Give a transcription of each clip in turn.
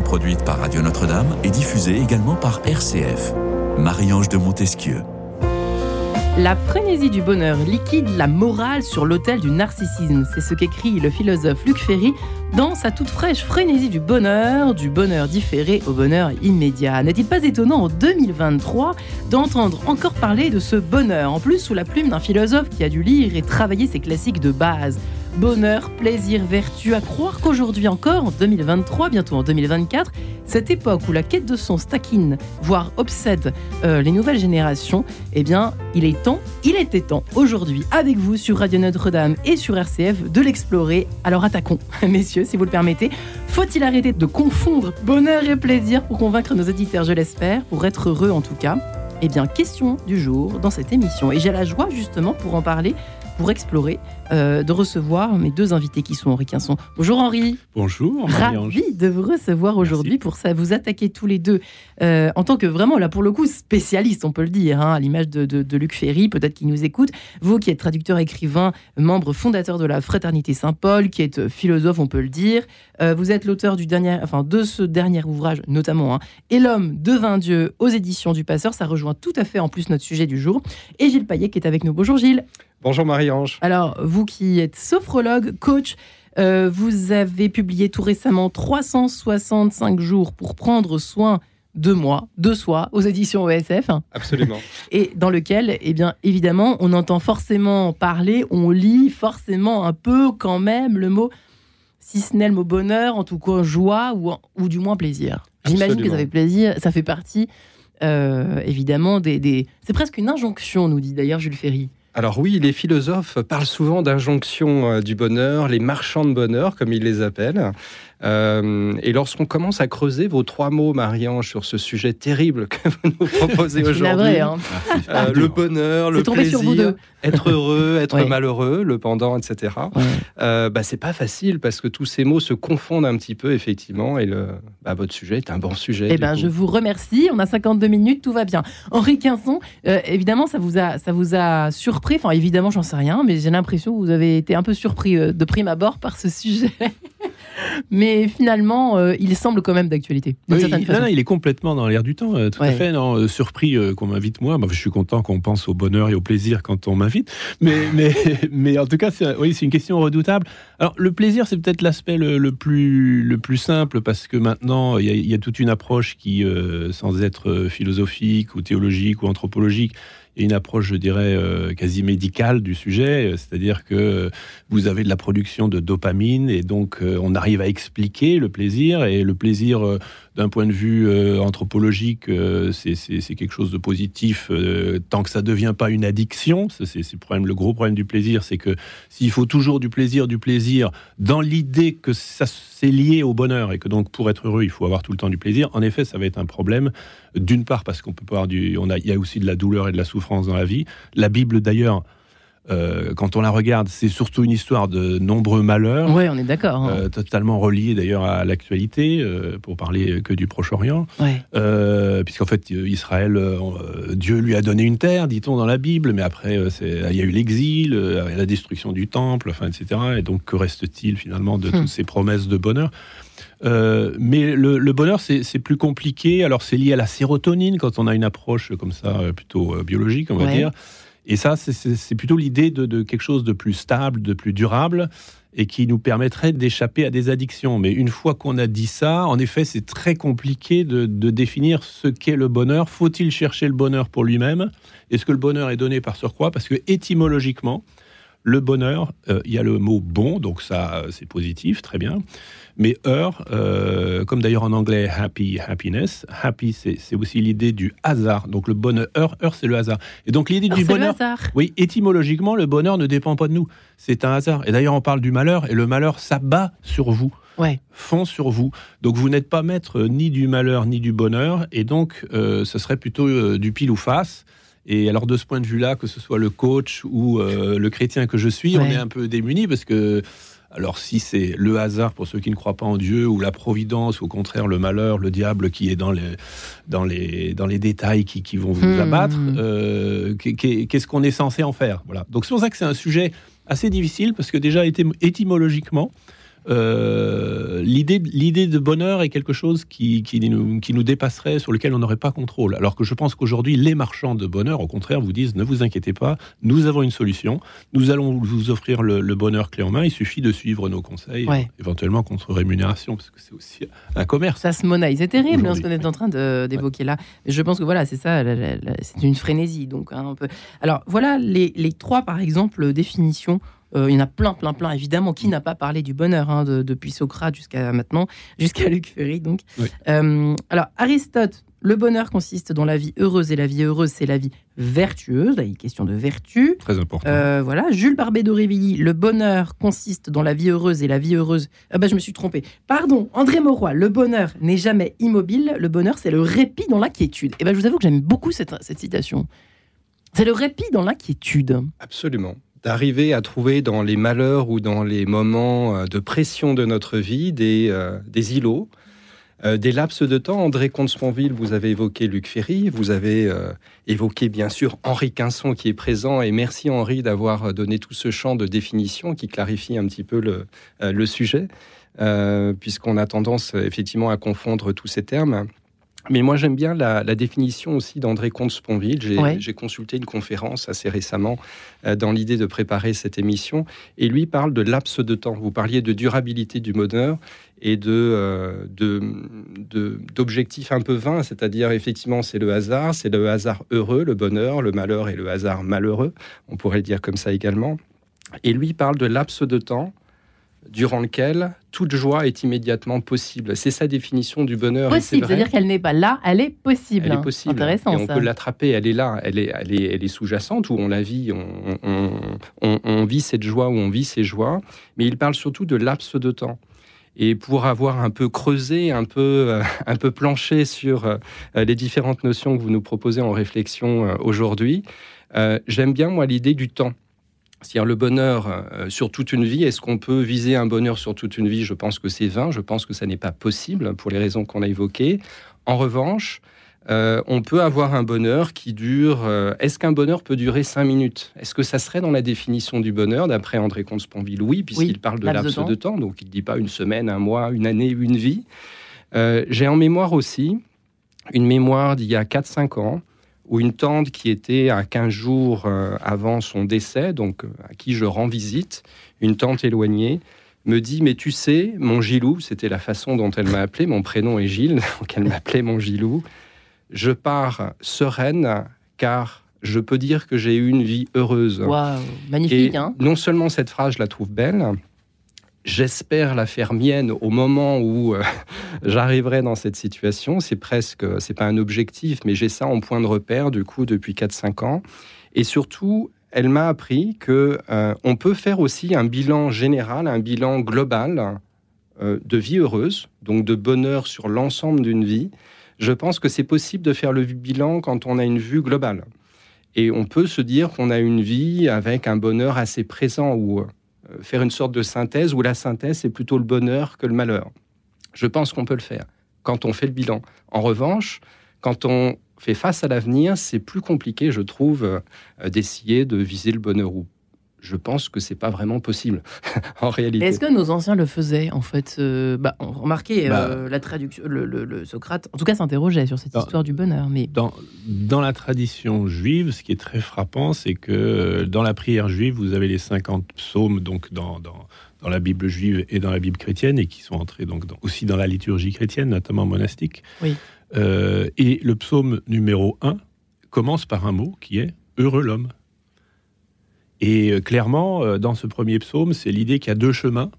produite par Radio Notre-Dame et diffusée également par RCF. Marie-Ange de Montesquieu. La frénésie du bonheur liquide la morale sur l'autel du narcissisme. C'est ce qu'écrit le philosophe Luc Ferry dans sa toute fraîche frénésie du bonheur, du bonheur différé au bonheur immédiat. N'est-il pas étonnant en 2023 d'entendre encore parler de ce bonheur, en plus sous la plume d'un philosophe qui a dû lire et travailler ses classiques de base? Bonheur, plaisir, vertu, à croire qu'aujourd'hui encore, en 2023, bientôt en 2024, cette époque où la quête de son stackine, voire obsède euh, les nouvelles générations, eh bien, il est temps, il était temps aujourd'hui, avec vous sur Radio Notre-Dame et sur RCF, de l'explorer. Alors attaquons, messieurs, si vous le permettez. Faut-il arrêter de confondre bonheur et plaisir pour convaincre nos auditeurs, je l'espère, pour être heureux en tout cas? Eh bien, question du jour dans cette émission. Et j'ai la joie justement pour en parler pour explorer, euh, de recevoir mes deux invités qui sont Henri Quinson. Bonjour Henri. Bonjour. Ravi de vous recevoir aujourd'hui pour ça, vous attaquer tous les deux euh, en tant que vraiment là pour le coup spécialiste, on peut le dire, hein, à l'image de, Luc Ferry, peut-être qui nous écoute. Vous qui êtes traducteur, écrivain, membre fondateur de la Fraternité Saint-Paul, qui êtes philosophe, on peut le dire. Euh, vous êtes l'auteur du dernier, enfin de ce dernier ouvrage notamment, hein, Et l'homme devint Dieu aux éditions du Passeur. Ça rejoint tout à fait en plus notre sujet du jour. Et Gilles Payet qui est avec nous. Bonjour Gilles. Bonjour Marie-Ange. Alors, vous qui êtes sophrologue, coach, euh, vous avez publié tout récemment 365 jours pour prendre soin de moi, de soi, aux éditions ESF. Absolument. Et dans lequel, eh bien, évidemment, on entend forcément parler, on lit forcément un peu quand même le mot, si ce n'est le mot bonheur, en tout cas joie ou, ou du moins plaisir. J'imagine que ça fait plaisir, ça fait partie, euh, évidemment, des... C'est presque une injonction, nous dit d'ailleurs Jules Ferry. Alors oui, les philosophes parlent souvent d'injonction euh, du bonheur, les marchands de bonheur, comme ils les appellent. Euh, et lorsqu'on commence à creuser vos trois mots, Marie-Ange, sur ce sujet terrible que vous nous proposez aujourd'hui, hein. euh, le bonheur, le plaisir, être heureux, être malheureux, le pendant, etc. Euh, bah, c'est pas facile parce que tous ces mots se confondent un petit peu, effectivement, et le, bah, votre sujet est un bon sujet. Eh ben, je vous remercie. On a 52 minutes, tout va bien. Henri Quinson, évidemment, ça vous a, ça vous a surpris. Enfin, évidemment, j'en sais rien, mais j'ai l'impression que vous avez été un peu surpris de prime abord par ce sujet. mais finalement, euh, il semble quand même d'actualité. non, il est complètement dans l'air du temps, euh, tout à fait. Non, euh, surpris qu'on m'invite moi. je suis content qu'on pense au bonheur et au plaisir quand on m'invite. Mais, mais, mais en tout cas, c'est, oui, c'est une question redoutable. Alors, le plaisir, c'est peut-être l'aspect le, plus, le plus simple parce que maintenant, il y, a toute une approche qui, sans être philosophique ou théologique ou anthropologique, et une approche, je dirais, euh, quasi médicale du sujet, c'est-à-dire que vous avez de la production de dopamine et donc euh, on arrive à expliquer le plaisir et le plaisir euh, d'un point de vue anthropologique, c'est quelque chose de positif tant que ça ne devient pas une addiction. C'est le, le gros problème du plaisir, c'est que s'il faut toujours du plaisir, du plaisir, dans l'idée que ça c'est lié au bonheur et que donc pour être heureux, il faut avoir tout le temps du plaisir, en effet, ça va être un problème. D'une part parce qu'on peut pas avoir du, on a, il y a aussi de la douleur et de la souffrance dans la vie. La Bible d'ailleurs. Euh, quand on la regarde, c'est surtout une histoire de nombreux malheurs. Oui, on est d'accord. Hein. Euh, totalement relié d'ailleurs à l'actualité, euh, pour parler que du Proche-Orient. Puisqu'en fait, Israël, Dieu lui a donné une terre, dit-on dans la Bible, mais après, il y a eu l'exil, la destruction du temple, enfin, etc. Et donc, que reste-t-il finalement de hmm. toutes ces promesses de bonheur? Euh, mais le, bonheur, c'est plus compliqué. Alors, c'est lié à la sérotonine quand on a une approche comme ça, plutôt biologique, on va dire. Et ça, c'est plutôt l'idée de, quelque chose de plus stable, de plus durable, et qui nous permettrait d'échapper à des addictions. Mais une fois qu'on a dit ça, en effet, c'est très compliqué de, définir ce qu'est le bonheur. Faut-il chercher le bonheur pour lui-même? Est-ce que le bonheur est donné par surcroît? Parce que étymologiquement, le bonheur, il y a le mot bon, donc ça, c'est positif, très bien. Mais heure, euh, comme d'ailleurs en anglais happy, happiness, happy c'est aussi l'idée du hasard. Donc le bonheur, heure, c'est le hasard. Et donc l'idée du bonheur, oui, étymologiquement, le bonheur ne dépend pas de nous. C'est un hasard. Et d'ailleurs, on parle du malheur, et le malheur s'abat sur vous. Ouais. fond sur vous. Donc vous n'êtes pas maître ni du malheur ni du bonheur, et donc euh, ce serait plutôt euh, du pile ou face. Et alors de ce point de vue-là, que ce soit le coach ou le chrétien que je suis, on est un peu démuni parce que alors si c'est le hasard pour ceux qui ne croient pas en Dieu, ou la providence, ou au contraire le malheur, le diable qui est dans les, dans les, dans les détails qui, qui vont vous hmm. abattre, euh, qu'est-ce qu'on est censé en faire? Voilà. Donc c'est pour ça que c'est un sujet assez difficile, parce que déjà étymologiquement, euh, l'idée, l'idée de bonheur est quelque chose qui, qui, nous, qui nous dépasserait, sur lequel on n'aurait pas contrôle. Alors que je pense qu'aujourd'hui, les marchands de bonheur, au contraire, vous disent ne vous inquiétez pas, nous avons une solution, nous allons vous offrir le, bonheur clé en main, il suffit de suivre nos conseils, éventuellement contre rémunération, parce que c'est aussi un commerce. Ça se monnaie, c'est terrible hein, ce qu'on est en train d'évoquer là. je pense que voilà, c'est ça, c'est une frénésie. Donc, hein. Alors voilà les, les trois, par exemple, définitions il y en a plein, plein, plein, évidemment. Qui n'a pas parlé du bonheur hein, depuis Socrate jusqu'à maintenant, jusqu'à Luc Ferry, donc. Euh, alors, Aristote, le bonheur consiste dans la vie heureuse et la vie heureuse, c'est la vie vertueuse. Là, il est question de vertu. Très important. Euh, voilà. Jules Barbet d'Aurevilly, le bonheur consiste dans la vie heureuse et la vie heureuse. Ah bah, je me suis trompé. Pardon, André Mauroy, le bonheur n'est jamais immobile. Le bonheur, c'est le répit dans l'inquiétude. Et eh ben, je vous avoue que j'aime beaucoup cette, cette citation. C'est le répit dans l'inquiétude. Absolument d'arriver à trouver dans les malheurs ou dans les moments euh, de pression de notre vie des, euh, des îlots, euh, des laps de temps. André Comte-Sponville, vous avez évoqué Luc Ferry, vous avez évoqué bien sûr Henri Quinson qui est présent, et merci Henri d'avoir donné tout ce champ de définition qui clarifie un petit peu le, le sujet, puisqu'on a tendance effectivement à confondre tous ces termes. Mais moi, j'aime bien la, définition aussi d'André Comte-Sponville. J'ai consulté une conférence assez récement euh, dans l'idée de préparer cette émission. Et lui parle de laps de temps. Vous parliez de durabilité du bonheur et de, euh, d'objectifs un peu vains, c'est-à-dire effectivement c'est le hasard, c'est le hasard heureux, le bonheur, le malheur et le hasard malheureux, on pourrait le dire comme ça également. Et lui parle de laps de temps durant lequel toute joie est immédiatement possible. C'est sa définition du bonheur. Possible, c'est-à-dire qu'elle n'est pas là, elle est possible. Elle est possible. Intéressant, et on peut l'attraper, elle est là, elle est, elle est, elle est sous-jacente, ou on la vit, on, vit cette joie, ou on vit ces joies. Mais il parle surtout de laps de temps. Et pour avoir un peu creusé, un peu, euh, un peu planché sur euh, les différentes notions que vous nous proposez en réflexion euh, aujourd'hui, j'aime bien, moi, l'idée du temps. C'est-à-dire le bonheur euh, sur toute une vie. Est-ce qu'on peut viser un bonheur sur toute une vie? Je pense que c'est vain. Je pense que ça n'est pas possible pour les raisons qu'on a évoquées. En revanche, euh, on peut avoir un bonheur qui dure. Euh, est-ce qu'un bonheur peut durer cinq minutes? Est-ce que ça serait dans la définition du bonheur, d'après André Comte-Sponville Oui, puisqu'il parle de laps de, temps. Donc il ne dit pas une semaine, un mois, une année, une vie. J'ai en mémoire aussi une mémoire d'il y a 4-5 ans ou une tante qui était à 15 jours euh, avant son décès, donc euh, à qui je rends visite, une tante éloignée, me dit Mais tu sais, mon Gilou, c'était la façon dont elle m'a appelé, mon prénom est Gilles, donc elle m'appelait mon Gilou, je pars sereine car je peux dire que j'ai eu une vie heureuse. Waouh, magnifique. hein non seulement cette phrase, je la trouve belle, J'espère la faire mienne au moment où euh, j'arriverai dans cette situation. C'est presque, c'est pas un objectif, mais j'ai ça en point de repère du coup depuis 4-5 ans. Et surtout, elle m'a appris que euh, on peut faire aussi un bilan général, un bilan global euh, de vie heureuse, donc de bonheur sur l'ensemble d'une vie. Je pense que c'est possible de faire le bilan quand on a une vue globale. Et on peut se dire qu'on a une vie avec un bonheur assez présent ou faire une sorte de synthèse où la synthèse, c'est plutôt le bonheur que le malheur. Je pense qu'on peut le faire quand on fait le bilan. En revanche, quand on fait face à l'avenir, c'est plus compliqué, je trouve, euh, d'essayer de viser le bonheur ou je pense que c'est pas vraiment possible en réalité. Est-ce que nos anciens le faisaient en fait bah, On remarquait bah, euh, la traduction, le, Socrate, en tout cas, s'interrogeait sur cette histoire du bonheur. Mais dans, dans la tradition juive, ce qui est très frappant, c'est que euh, dans la prière juive, vous avez les 50 psaumes donc dans, dans, dans la Bible juive et dans la Bible chrétienne et qui sont entrés donc aussi dans la liturgie chrétienne, notamment monastique. Oui. Euh, et le psaume numéro 1 commence par un mot qui est heureux l'homme. Et euh, clairement, euh, dans ce premier psaume, c'est l'idée qu'il y a deux chemins.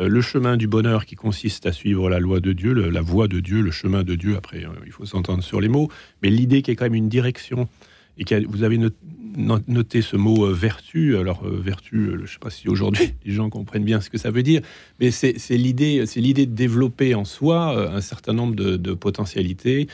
Euh, le chemin du bonheur qui consiste à suivre la loi de Dieu, la voie de Dieu, le chemin de Dieu. Après, il faut s'entendre sur les mots, mais l'idée qu'il y a quand même une direction et que vous avez noté ce mot vertu. Alors vertu, je ne sais pas si aujourd'hui les gens comprennent bien ce que ça veut dire, mais c'est l'idée, de développer en soi un certain nombre de potentialités,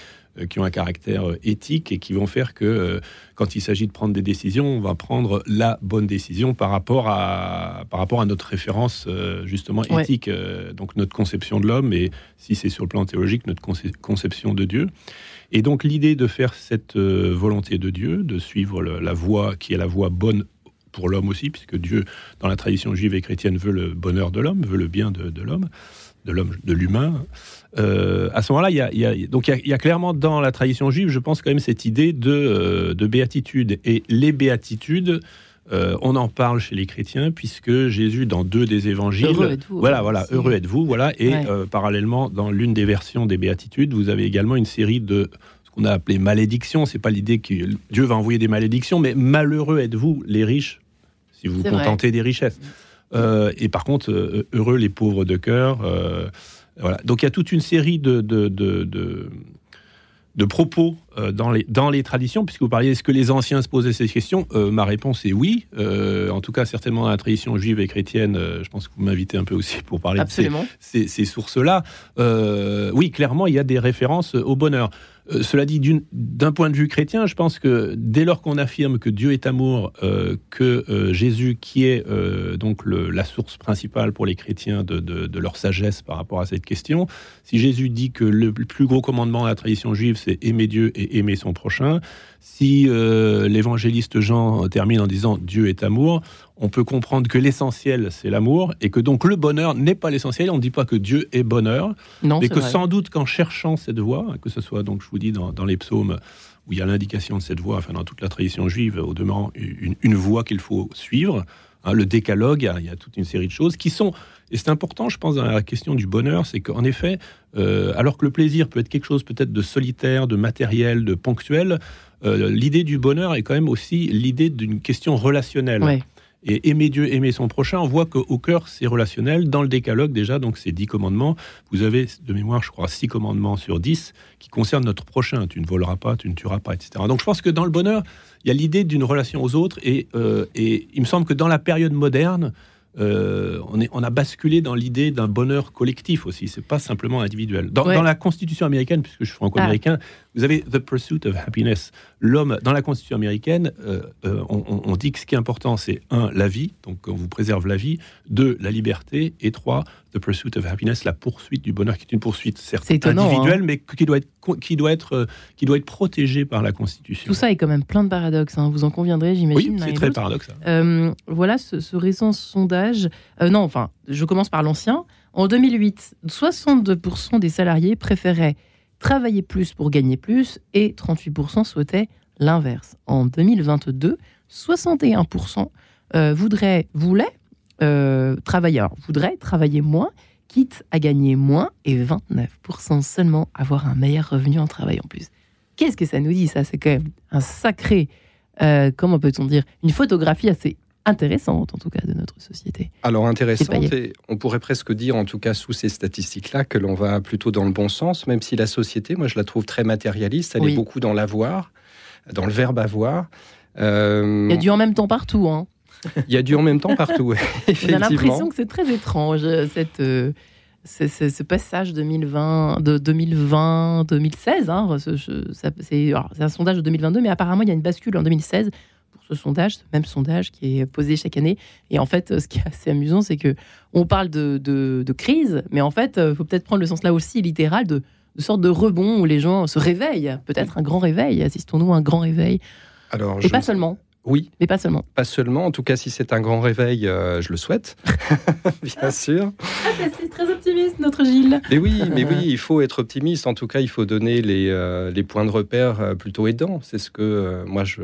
qui ont un caractère euh, éthique et qui vont faire que euh, quand il s'agit de prendre des décisions, on va prendre la bonne décision par rapport à, par rapport à notre référence justement éthique, donc notre conception de l'homme et si c'est sur le plan théologique, notre conception de Dieu. Et donc l'idée de faire cette volonté de Dieu, de suivre la voie qui est la voie bonne pour l'homme aussi, puisque Dieu, dans la tradition juive et chrétienne, veut le bonheur de l'homme, veut le bien de, l'homme, de l'homme, de l'humain. Euh, à ce moment-là, il y a, donc il y, a, clairement dans la tradition juive, je pense quand même cette idée de, euh, de béatitude. Et les béatitudes, euh, on en parle chez les chrétiens puisque Jésus, dans deux des évangiles, heureux êtes-vous, voilà, voilà, heureux êtes-vous, voilà, et parallèlement dans l'une des versions des béatitudes, vous avez également une série de ce qu'on a appelé malédictions. C'est pas l'idée que Dieu va envoyer des malédictions, mais malheureux êtes-vous les riches si vous vous contentez des richesses. Et par contre, heureux les pauvres de cœur. Donc il y a toute une série de, propos euh, dans, les, dans les traditions, puisque vous parliez, est-ce que les anciens se posaient ces questions? Euh, Ma réponse est oui. Euh, en tout cas, certainement dans la tradition juive et chrétienne, je pense que vous m'invitez un peu aussi pour parler de ces, ces sources-là. oui, clairement, il y a des références au bonheur. Euh, cela dit, d'un point de vue chrétien, je pense que dès lors qu'on affirme que Dieu est amour, euh, que euh, Jésus, qui est donc la source principale pour les chrétiens de, leur sagesse par rapport à cette question, si Jésus dit que le plus gros commandement de la tradition juive, c'est aimer Dieu et aimer son prochain, si l'évangéliste Jean termine en disant Dieu est amour, on peut comprendre que l'essentiel, c'est l'amour, et que donc le bonheur n'est pas l'essentiel. On ne dit pas que Dieu est bonheur, mais que sans doute qu'en cherchant cette voie, que ce soit, donc je vous dis, dans, les psaumes, où il y a l'indication de cette voie, enfin dans toute la tradition juive, au demeurant, une, voie qu'il faut suivre, hein, le décalogue, il y, a, toute une série de choses qui sont, et c'est important, je pense, dans la question du bonheur, c'est qu'en effet, euh, alors que le plaisir peut être quelque chose peut-être de solitaire, de matériel, de ponctuel, euh, l'idée du bonheur est quand même aussi l'idée d'une question relationnelle. Et aimer Dieu, aimer son prochain, on voit qu'au cœur, c'est relationnel. Dans le décalogue, déjà, donc ces dix commandements, vous avez de mémoire, je crois, six commandements sur dix qui concernent notre prochain. Tu ne voleras pas, tu ne tueras pas, etc. Donc je pense que dans le bonheur, il y a l'idée d'une relation aux autres. Et, euh, et il me semble que dans la période moderne, euh, on, est, on, a basculé dans l'idée d'un bonheur collectif aussi. C'est pas simplement individuel. Dans, la Constitution américaine, puisque je suis franco-américain, ah. Vous avez the pursuit of happiness. L'homme, dans la Constitution américaine, euh, euh, on, dit que ce qui est important, c'est un, la vie, donc on vous préserve la vie. Deux, la liberté. Et trois, the pursuit of happiness, la poursuite du bonheur, qui est une poursuite certes individuelle, hein. mais qui doit être qui doit être qui doit être protégée par la Constitution. Tout ça est quand même plein de paradoxes. Hein. Vous en conviendrez, j'imagine. Oui, c'est très paradoxal. voilà ce, ce récent sondage euh, non, enfin, je commence par l'ancien. En 2008, 62% des salariés préféraient travailler plus pour gagner plus et 38% souhaitaient l'inverse. En 2022, 61% euh, euh, travailler, voudraient travailler moins, quitte à gagner moins, et 29% seulement avoir un meilleur revenu en travaillant plus. Qu'est-ce que ça nous dit ça? C'est quand même un sacré, comment peut-on dire, une photographie assez intéressante, en tout cas, de notre société. Alors intéressante, et on pourrait presque dire, en tout cas sous ces statistiques-là, que l'on va plutôt dans le bon sens, même si la société, moi, je la trouve très matérialiste, elle est beaucoup dans l'avoir, dans le verbe avoir. Euh, Il y a du en même temps partout. Hein. Il y a du en même temps partout, On a l'impression que c'est très étrange, cette... Euh, ce, passage 2020, de 2020-2016, hein, c'est un sondage de 2022, mais apparemment il y a une bascule en 2016 ce sondage, ce même sondage qui est posé chaque année. Et en fait, ce qui est assez amusant, c'est que on parle de, de, crise, mais en fait, il euh, faut peut-être prendre le sens là aussi littéral de, de sorte de rebond où les gens se réveillent. Peut-être un grand réveil. Assistons-nous à un grand réveil. Alors, Et pas seulement. Oui. Mais pas seulement. Pas seulement. En tout cas, si c'est un grand réveil, euh, je le souhaite. Bien sûr. Ah, c'est très optimiste, notre Gilles. Mais oui, mais oui, il faut être optimiste. En tout cas, il faut donner les, euh, les points de repère plutôt aidants. C'est ce que moi, je,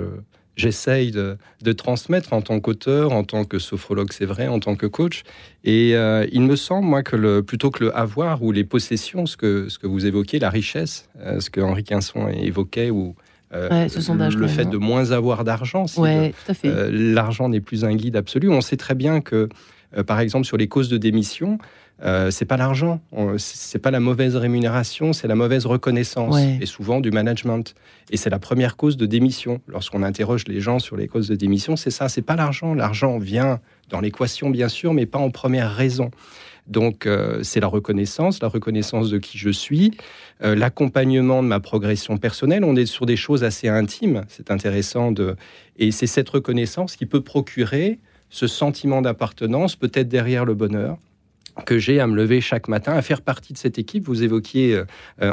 j'essaye de, transmettre en tant qu'auteur, en tant que sophrologue, c'est vrai, en tant que coach. Et euh, il me semble, moi, que le, plutôt que le avoir ou les possessions, ce que, ce que vous évoquez, la richesse, euh, ce que Henri Quinson évoquait, ou euh, le fait de moins avoir d'argent, si l'argent n'est plus un guide absolu. On sait très bien que, par exemple, sur les causes de démission, euh, c'est pas l'argent, c'est pas la mauvaise rémunération, c'est la mauvaise reconnaissance et souvent du management. Et c'est la première cause de démission. Lorsqu'on interroge les gens sur les causes de démission, c'est ça, c'est pas l'argent. L'argent vient dans l'équation bien sûr, mais pas en première raison. Donc euh, c'est la reconnaissance, la reconnaissance de qui je suis, euh, l'accompagnement de ma progression personnelle. On est sur des choses assez intimes. C'est intéressant de et c'est cette reconnaissance qui peut procurer ce sentiment d'appartenance, peut-être derrière le bonheur que j'ai à me lever chaque matin, à faire partie de cette équipe. Vous évoquiez,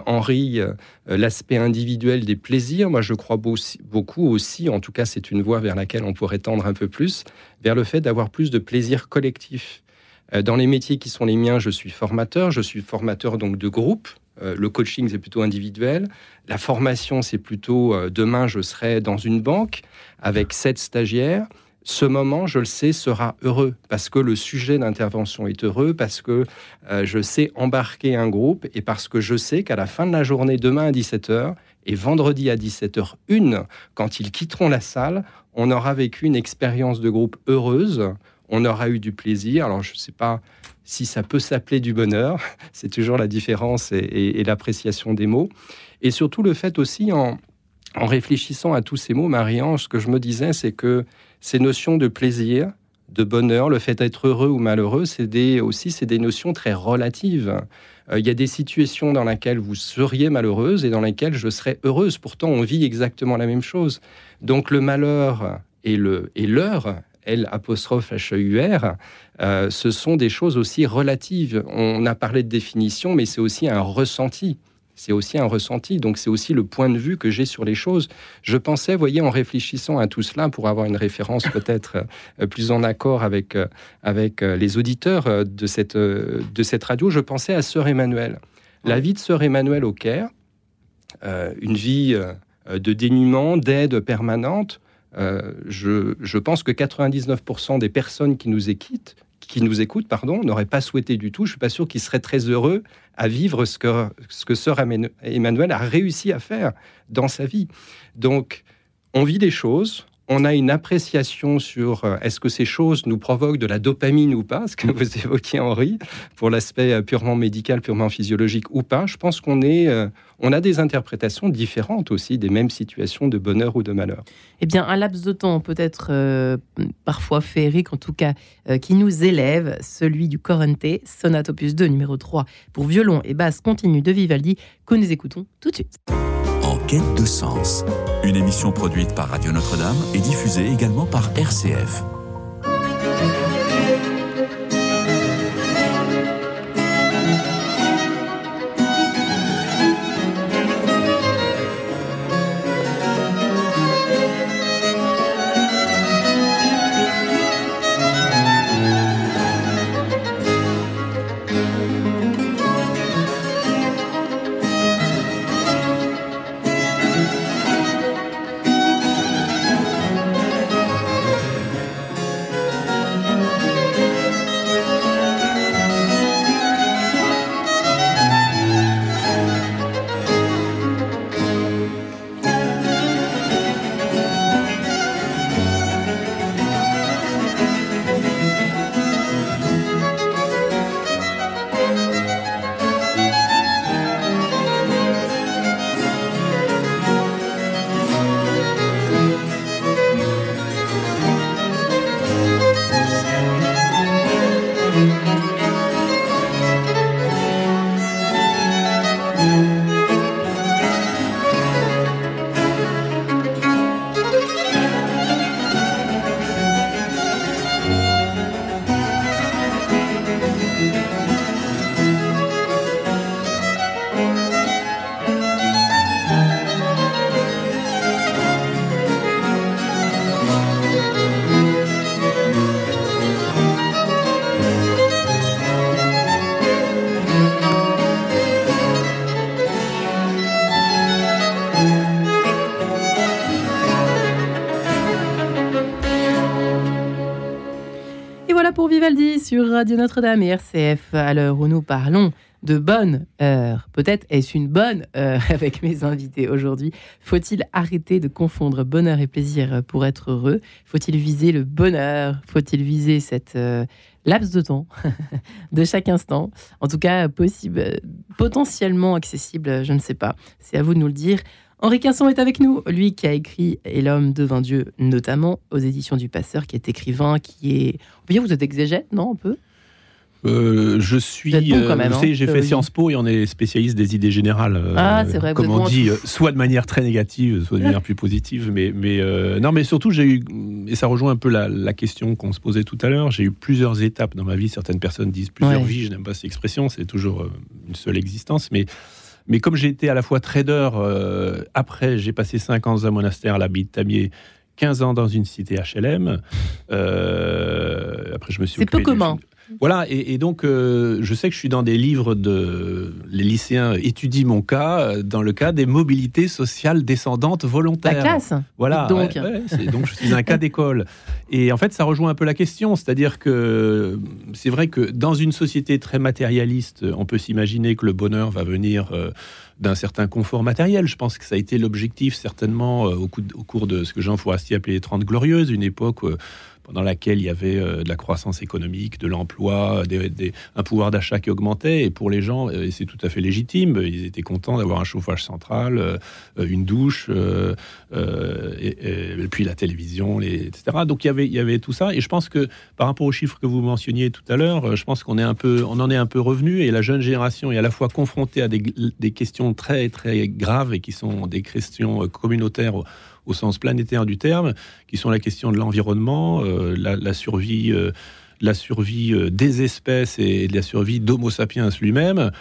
Henri, l'aspect individuel des plaisirs. Moi, je crois beaucoup aussi, en tout cas, c'est une voie vers laquelle on pourrait tendre un peu plus, vers le fait d'avoir plus de plaisir collectif. Dans les métiers qui sont les miens, je suis formateur, je suis formateur donc de groupe, euh, le coaching, c'est plutôt individuel. La formation, c'est plutôt euh, demain, je serai dans une banque avec sept stagiaires. Ce moment, je le sais, sera heureux parce que le sujet d'intervention est heureux, parce que euh, je sais embarquer un groupe et parce que je sais qu'à la fin de la journée, demain à 17h et vendredi à 17h1, quand ils quitteront la salle, on aura vécu une expérience de groupe heureuse, on aura eu du plaisir. Alors, je ne sais pas si ça peut s'appeler du bonheur, c'est toujours la différence et, l'appréciation des mots. Et surtout le fait aussi, en, réfléchissant à tous ces mots, Marie-Ange, ce que je me disais, c'est que ces notions de plaisir, de bonheur, le fait d'être heureux ou malheureux, c'est des, aussi c'est des notions très relatives. Euh, il y a des situations dans lesquelles vous seriez malheureuse et dans lesquelles je serais heureuse. Pourtant, on vit exactement la même chose. Donc le malheur et le et l'heure L apostrophe H -E -R, euh, ce sont des choses aussi relatives. On a parlé de définition, mais c'est aussi un ressenti. C'est aussi un ressenti, donc c'est aussi le point de vue que j'ai sur les choses. Je pensais, voyez, en réfléchissant à tout cela, pour avoir une référence peut-être euh, plus en accord avec, euh, avec les auditeurs de cette, de cette radio, je pensais à Sœur Emmanuel. La vie de Sœur Emmanuel au Caire, une vie de dénuement, d'aide permanente, euh, je, pense que 99% des personnes qui nous écoutent, qui nous écoutent, pardon, n'auraient pas souhaité du tout. Je suis pas sûr qu'ils seraient très heureux à vivre ce que ce que sœur Emmanuel a réussi à faire dans sa vie. Donc, on vit des choses, on a une appréciation sur euh, est-ce que ces choses nous provoquent de la dopamine ou pas, ce que vous évoquiez Henri, pour l'aspect euh, purement médical, purement physiologique ou pas. Je pense qu'on est, euh, on a des interprétations différentes aussi des mêmes situations de bonheur ou de malheur. Eh bien, un laps de temps peut-être parfois féerique, en tout cas, qui nous élève, celui du Corrente, sonate opus 2, numéro 3, pour violon et basse continue de Vivaldi, que nous écoutons tout de suite quête de sens. Une émission produite par Radio Notre-Dame et diffusée également par RCF. Radio Notre-Dame et RCF, à l'heure où nous parlons de bonne heure. Peut-être est-ce une bonne heure avec mes invités aujourd'hui. Faut-il arrêter de confondre bonheur et plaisir pour être heureux? Faut-il viser le bonheur? Faut-il viser cette euh, laps de temps de chaque instant? En tout cas, possible, potentiellement accessible, je ne sais pas. C'est à vous de nous le dire. Henri Quinson est avec nous, lui qui a écrit Et l'homme devint Dieu, notamment aux éditions du Passeur, qui est écrivain, qui est. Dire vous êtes exégète, non On peut euh, je suis. Bon quand même, vous savez, j'ai fait Sciences Po et on est spécialiste des idées générales. ah, c'est vrai. Comme on dit, soit de manière très négative, soit de manière plus positive. Mais, mais non, mais surtout, j'ai eu, et ça rejoint un peu la, la question qu'on se posait tout à l'heure. J'ai eu plusieurs étapes dans ma vie. Certaines personnes disent plusieurs vies. Je n'aime pas cette expression. C'est toujours une seule existence, mais mais comme j'ai été à la fois trader, euh, après j'ai passé 5 ans dans un monastère à de Tamier, 15 ans dans une cité HLM. Euh, après, je me suis. C'est peu commun. Voilà, et, donc euh, je sais que je suis dans des livres de les lycéens étudient mon cas euh, dans le cas des mobilités sociales descendantes volontaires. La classe. Voilà, donc. donc je suis un cas d'école. Et en fait, ça rejoint un peu la question, c'est-à-dire que c'est vrai que dans une société très matérialiste, on peut s'imaginer que le bonheur va venir euh, d'un certain confort matériel. Je pense que ça a été l'objectif certainement au, cours de ce que Jean Fourastier appelait les Trente Glorieuses, une époque dans laquelle il y avait euh, de la croissance économique, de l'emploi, un pouvoir d'achat qui augmentait. Et pour les gens, euh, c'est tout à fait légitime, ils étaient contents d'avoir un chauffage central, euh, une douche, et, puis la télévision, etc. Donc il y, avait, il y avait tout ça. Et je pense que par rapport aux chiffres que vous mentionniez tout à l'heure, je pense qu'on est un peu, on en est un peu revenu. Et la jeune génération est à la fois confrontée à des, des questions très très graves et qui sont des questions communautaires au sens planétaire du terme, qui sont la question de l'environnement, euh, la, survie, euh, la survie euh, des espèces et de la survie d'Homo sapiens lui-même.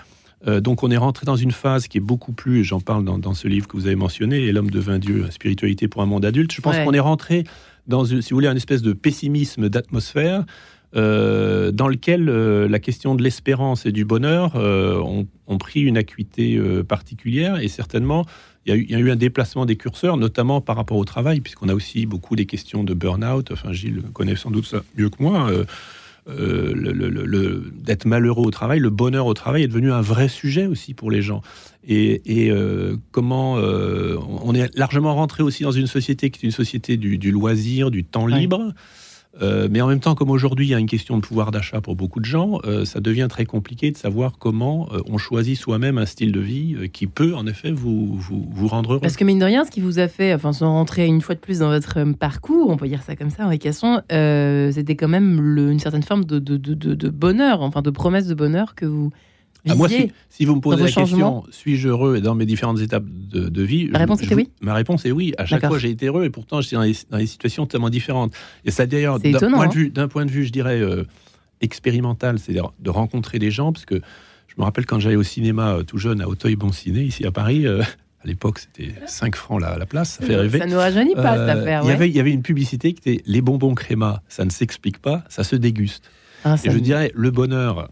donc on est rentré dans une phase qui est beaucoup plus, j'en parle dans, ce livre que vous avez mentionné, et l'homme devint Dieu, spiritualité pour un monde adulte. Je pense qu'on est rentré dans, si vous voulez, un espèce de pessimisme d'atmosphère. Dans lequel la question de l'espérance et du bonheur ont, ont, pris une acuité particulière et certainement il y, a eu, un déplacement des curseurs, notamment par rapport au travail, puisqu'on a aussi beaucoup des questions de burn-out. Enfin, Gilles connaît sans doute ça mieux que moi. Euh, euh, le, d'être malheureux au travail, le bonheur au travail est devenu un vrai sujet aussi pour les gens. Et, euh, comment on est largement rentré aussi dans une société qui est une société du, loisir, du temps libre. Euh, mais en même temps, comme aujourd'hui, il y a une question de pouvoir d'achat pour beaucoup de gens, euh, ça devient très compliqué de savoir comment euh, on choisit soi-même un style de vie qui peut, en effet, vous, vous, rendre heureux. Parce que, mine de rien, ce qui vous a fait, enfin, sans rentrer une fois de plus dans votre parcours, on peut dire ça comme ça, Henri Casson, c'était quand même une certaine forme de, de, de, bonheur, enfin, de promesse de bonheur que vous ah, moi, si, vous me posez la question, suis-je heureux dans mes différentes étapes de, vie Ma réponse est oui. Ma réponse est oui. À chaque fois, j'ai été heureux et pourtant, j'étais dans, des situations tellement différentes. Et ça, d'ailleurs, d'un point, de hein. point de vue, je dirais, euh, expérimental, c'est-à-dire de rencontrer des gens, parce que je me rappelle quand j'allais au cinéma euh, tout jeune à Auteuil-Bon Ciné, ici à Paris. Euh, à l'époque, c'était 5 francs la, la, place, ça fait rêver. Ça ne nous rajeunit pas, cette affaire. Il y, avait, une publicité qui était Les bonbons créma, ça ne s'explique pas, ça se déguste. Ah, et je dirais, le bonheur,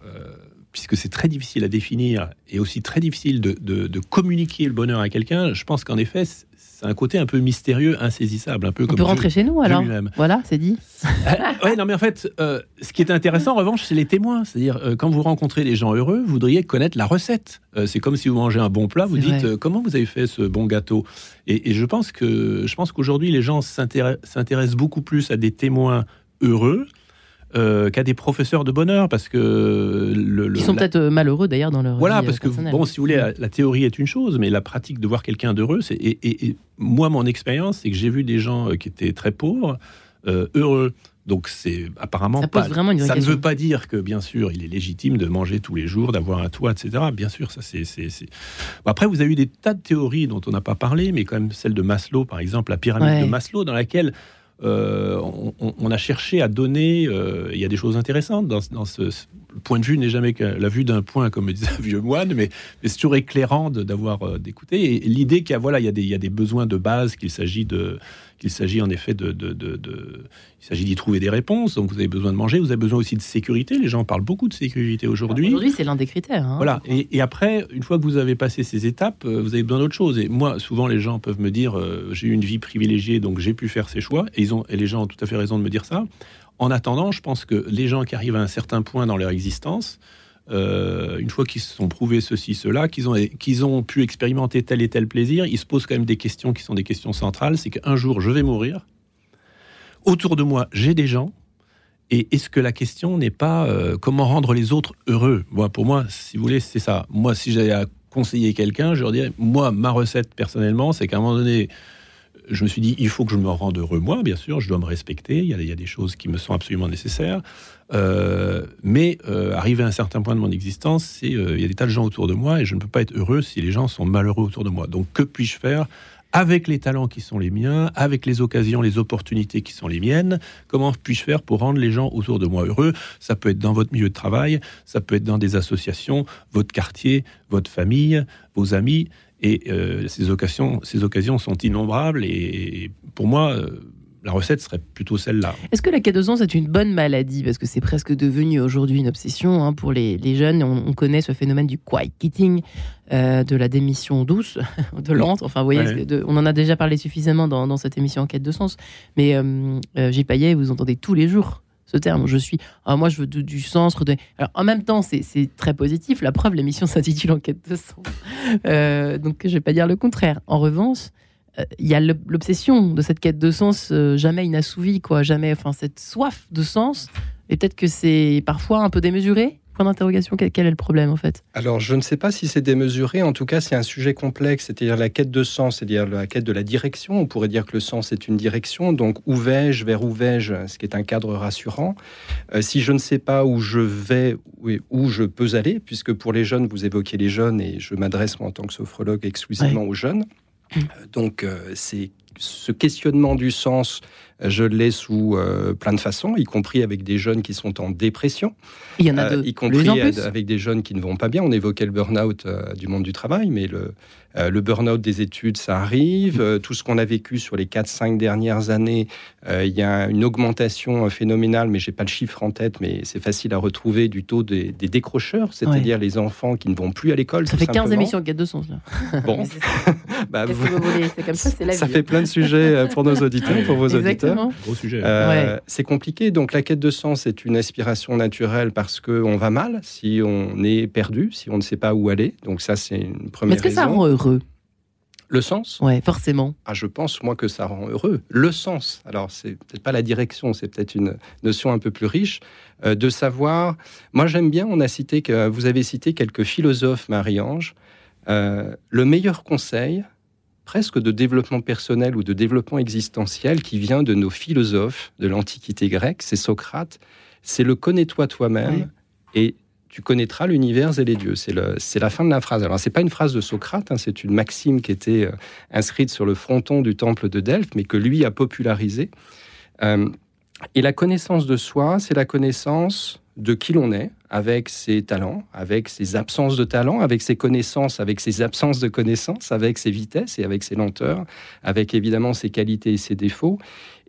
puisque c'est très difficile à définir et aussi très difficile de, communiquer le bonheur à quelqu'un, je pense qu'en effet, c'est un côté un peu mystérieux, insaisissable, un peu On comme. peut rentrer chez nous alors. Voilà, c'est dit. Oui, non, mais en fait, euh, ce qui est intéressant en revanche, c'est les témoins. C'est-à-dire, euh, quand vous rencontrez des gens heureux, vous voudriez connaître la recette. Euh, c'est comme si vous mangez un bon plat, vous dites comment vous avez fait ce bon gâteau? Et, et je pense que je pense qu'aujourd'hui, les gens s'intéressent beaucoup plus à des témoins heureux euh, qu'à des professeurs de bonheur, parce que... Le, Ils sont peut-être euh, malheureux d'ailleurs dans leur Voilà, parce que, bon, si vous voulez, la, théorie est une chose, mais la pratique de voir quelqu'un d'heureux, c'est... Et, moi, mon expérience, c'est que j'ai vu des gens euh, qui étaient très pauvres, heureux. Donc c'est apparemment ça pas, vraiment une ça ne veut pas dire que bien sûr il est légitime de manger tous les jours, d'avoir un toit, etc. Bien sûr, ça c'est. après, vous avez eu des tas de théories dont on n'a pas parlé, mais quand même celle de Maslow, par exemple, la pyramide de Maslow, dans laquelle euh, on, a cherché à donner. Euh, il y a des choses intéressantes dans, ce, point de vue n'est jamais que la vue d'un point, comme disait un vieux moine, mais, c'est toujours éclairant d'avoir euh, d'écouter. Et l'idée qu'il y a voilà, il y a des, il y a des besoins de base qu'il s'agit de qu'il s'agit en effet de, il s'agit d'y trouver des réponses. Donc vous avez besoin de manger, vous avez besoin aussi de sécurité. Les gens parlent beaucoup de sécurité aujourd'hui. Aujourd'hui, c'est l'un des critères. Hein. Voilà. Et, après, une fois que vous avez passé ces étapes, euh, vous avez besoin d'autre chose. Et moi, souvent, les gens peuvent me dire, euh, j'ai eu une vie privilégiée, donc j'ai pu faire ces choix. Et ils ont, et les gens ont tout à fait raison de me dire ça. En attendant, je pense que les gens qui arrivent à un certain point dans leur existence, euh, une fois qu'ils se sont prouvés ceci, cela, qu'ils ont, ont pu expérimenter tel et tel plaisir, ils se posent quand même des questions qui sont des questions centrales. C'est qu'un jour, je vais mourir. Autour de moi, j'ai des gens. Et est-ce que la question n'est pas euh, comment rendre les autres heureux? Moi, Pour moi, si vous voulez, c'est ça. Moi, si j'avais à conseiller quelqu'un, je leur dirais, moi, ma recette personnellement, c'est qu'à un moment donné, je me suis dit, il faut que je me rende heureux, moi, bien sûr, je dois me respecter, il y a, des choses qui me sont absolument nécessaires. Euh, mais euh, arrivé à un certain point de mon existence, c'est il y a des tas de gens autour de moi et je ne peux pas être heureux si les gens sont malheureux autour de moi. Donc que puis-je faire avec les talents qui sont les miens, avec les occasions, les opportunités qui sont les miennes, comment puis-je faire pour rendre les gens autour de moi heureux? Ça peut être dans votre milieu de travail, ça peut être dans des associations, votre quartier, votre famille, vos amis. Et euh, ces, occasions, ces occasions sont innombrables. Et pour moi, euh, la recette serait plutôt celle-là. Est-ce que la quête de sens est une bonne maladie? Parce que c'est presque devenu aujourd'hui une obsession hein, pour les, jeunes. On, connaît ce phénomène du quiet quitting, euh, de la démission douce, de lente. Enfin, vous voyez, on en a déjà parlé suffisamment dans, cette émission en quête de sens. Mais euh, euh vous entendez tous les jours ce terme. Je suis, ah, moi, je veux du, sens. Alors, en même temps, c'est très positif. La preuve, l'émission s'intitule Enquête de sens. Euh, donc, je ne vais pas dire le contraire. En revanche, euh, il y a l'obsession de cette quête de sens euh, jamais inassouvie, quoi, jamais, enfin cette soif de sens. Et peut-être que c'est parfois un peu démesuré. Point d'interrogation, quel, est le problème en fait Alors je ne sais pas si c'est démesuré. En tout cas, c'est un sujet complexe, c'est-à-dire la quête de sens, c'est-à-dire la quête de la direction. On pourrait dire que le sens est une direction. Donc où vais-je, vers où vais-je, ce qui est un cadre rassurant. Euh, si je ne sais pas où je vais, où je peux aller, puisque pour les jeunes, vous évoquez les jeunes et je m'adresse moi en tant que sophrologue exclusivement aux jeunes. Euh, donc, euh, c'est ce questionnement du sens, je l'ai sous plein de façons, y compris avec des jeunes qui sont en dépression. Il y en a y compris avec des jeunes qui ne vont pas bien. On évoquait le burn-out du monde du travail, mais le, euh, le burn-out des études, ça arrive. Euh, tout ce qu'on a vécu sur les 4-5 dernières années, euh, il y a une augmentation phénoménale, mais j'ai pas le chiffre en tête, mais c'est facile à retrouver du taux des, décrocheurs, c'est-à-dire les enfants qui ne vont plus à l'école. Ça fait 15 émissions qui a deux sens. Bon, bah, vous... c'est comme ça, c'est la vie. Ça fait plein de sujets pour nos auditeurs, pour vos Exactement. Gros sujet. C'est compliqué. Donc la quête de sens est une aspiration naturelle parce qu'on va mal si on est perdu, si on ne sait pas où aller. Donc ça, c'est une première Est-ce que ça rend heureux? Le sens? Oui, forcément. Ah, je pense, moi, que ça rend heureux. Le sens. Alors, c'est peut-être pas la direction, c'est peut-être une notion un peu plus riche euh, de savoir. Moi, j'aime bien, on a cité que vous avez cité quelques philosophes, Marie-Ange. Euh, le meilleur conseil, presque de développement personnel ou de développement existentiel, qui vient de nos philosophes de l'Antiquité grecque, c'est Socrate, c'est le connais-toi toi-même et tu connaîtras l'univers et les dieux. C'est la fin de la phrase. Alors, c'est pas une phrase de Socrate, hein, c'est une maxime qui était euh, inscrite sur le fronton du temple de Delphes, mais que lui a popularisé. Euh, et la connaissance de soi, c'est la connaissance de qui l'on est, avec ses talents, avec ses absences de talents, avec ses connaissances, avec ses absences de connaissances, avec ses vitesses et avec ses lenteurs, avec évidemment ses qualités et ses défauts.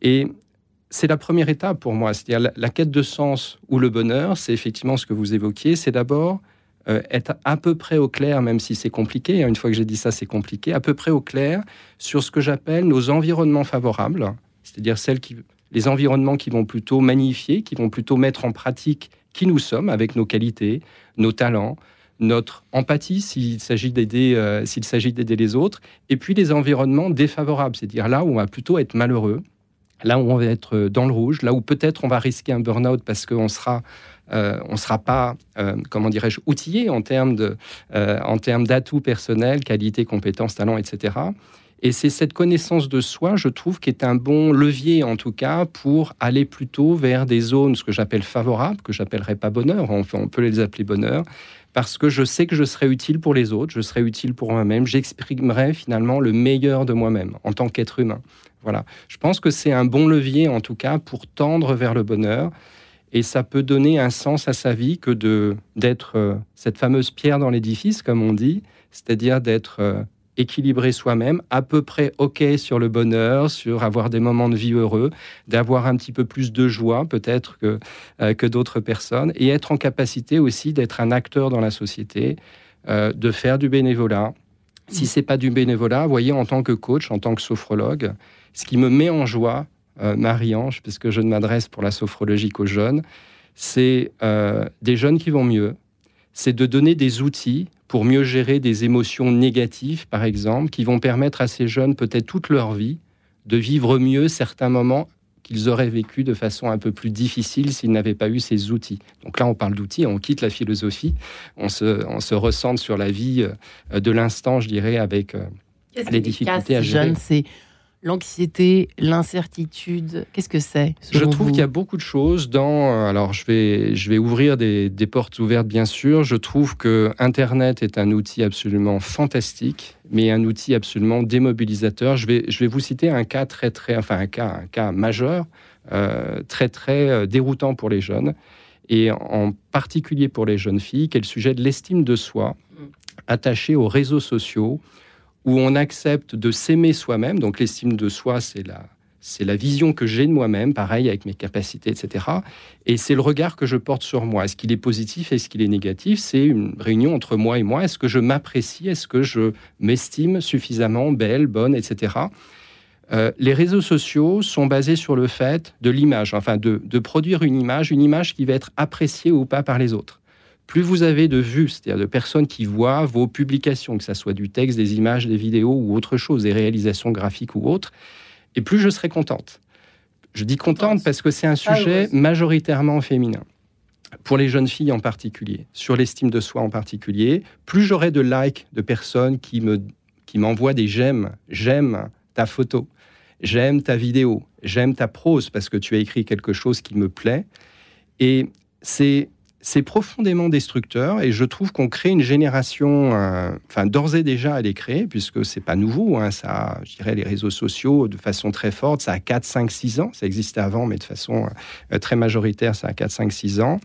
Et c'est la première étape pour moi. C'est-à-dire la, quête de sens ou le bonheur, c'est effectivement ce que vous évoquiez. C'est d'abord euh, être à peu près au clair, même si c'est compliqué. Hein, une fois que j'ai dit ça, c'est compliqué. À peu près au clair sur ce que j'appelle nos environnements favorables, c'est-à-dire celles qui, les environnements qui vont plutôt magnifier, qui vont plutôt mettre en pratique qui nous sommes avec nos qualités, nos talents, notre empathie s'il s'agit d'aider euh, s'il s'agit d'aider les autres, et puis les environnements défavorables, c'est-à-dire là où on va plutôt être malheureux, là où on va être euh, dans le rouge, là où peut-être on va risquer un burn-out parce qu'on sera euh, on ne sera pas, comment dirais-je, outillé en termes de, en termes d'atouts personnels, qualité, compétences, talents, etc. Et c'est cette connaissance de soi, je trouve, qui est un bon levier, en tout cas, pour aller plutôt vers des zones, ce que j'appelle favorables, que j'appellerais pas bonheur, enfin, on peut les appeler bonheur, parce que je sais que je serai utile pour les autres, je serai utile pour moi-même, j'exprimerai finalement le meilleur de moi-même en tant qu'être humain. Voilà. Je pense que c'est un bon levier, en tout cas, pour tendre vers le bonheur. Et ça peut donner un sens à sa vie que de d'être euh, cette fameuse pierre dans l'édifice, comme on dit, c'est-à-dire d'être euh, équilibré soi-même, à peu près OK sur le bonheur, sur avoir des moments de vie heureux, d'avoir un petit peu plus de joie peut-être que, euh, que d'autres personnes, et être en capacité aussi d'être un acteur dans la société, de faire du bénévolat. Si c'est pas du bénévolat, voyez, en tant que coach, en tant que sophrologue, ce qui me met en joie, euh, Marie-Ange, puisque je ne m'adresse pour la sophrologie qu'aux jeunes, c'est euh, des jeunes qui vont mieux, c'est de donner des outils pour mieux gérer des émotions négatives, par exemple, qui vont permettre à ces jeunes, peut-être toute leur vie, de vivre mieux certains moments qu'ils auraient vécu de façon un peu plus difficile s'ils n'avaient pas eu ces outils. Donc là, on parle d'outils, on quitte la philosophie, on se, on se ressente sur la vie euh, de l'instant, je dirais, avec les difficultés à gérer. c'est l'anxiété, l'incertitude Qu'est-ce que c'est Je trouve qu'il y a beaucoup de choses dans. Euh, alors, je vais, je vais ouvrir des, portes ouvertes, bien sûr. Je trouve que Internet est un outil absolument fantastique, mais un outil absolument démobilisateur. Je vais, je vais vous citer un cas très, très, enfin un cas, un cas majeur, euh, très, très euh, déroutant pour les jeunes, et en particulier pour les jeunes filles, qui est le sujet de l'estime de soi, mm. attaché aux réseaux sociaux où on accepte de s'aimer soi-même. Donc l'estime de soi, c'est la, c'est la vision que j'ai de moi-même, pareil avec mes capacités, etc. Et c'est le regard que je porte sur moi. Est-ce qu'il est positif, est-ce qu'il est négatif? C'est une réunion entre moi et moi. Est-ce que je m'apprécie? Est-ce que je m'estime suffisamment belle, bonne, etc. Euh, les réseaux sociaux sont basés sur le fait de l'image, enfin de, de produire une image, une image qui va être appréciée ou pas par les autres plus vous avez de vues, c'est-à-dire de personnes qui voient vos publications, que ce soit du texte, des images, des vidéos ou autre chose, des réalisations graphiques ou autres, et plus je serai contente. Je dis contente parce que c'est un ah sujet majoritairement féminin. Pour les jeunes filles en particulier, sur l'estime de soi en particulier, plus j'aurai de likes de personnes qui me qui m'envoient des j'aime, j'aime ta photo, j'aime ta vidéo, j'aime ta prose parce que tu as écrit quelque chose qui me plaît. Et c'est c'est profondément destructeur et je trouve qu'on crée une génération, euh, enfin d'ores et déjà elle est créée puisque c'est pas nouveau, hein, ça, je dirais les réseaux sociaux de façon très forte, ça a 4, 5, 6 ans, ça existait avant mais de façon euh, très majoritaire, ça a 4, 5, 6 ans.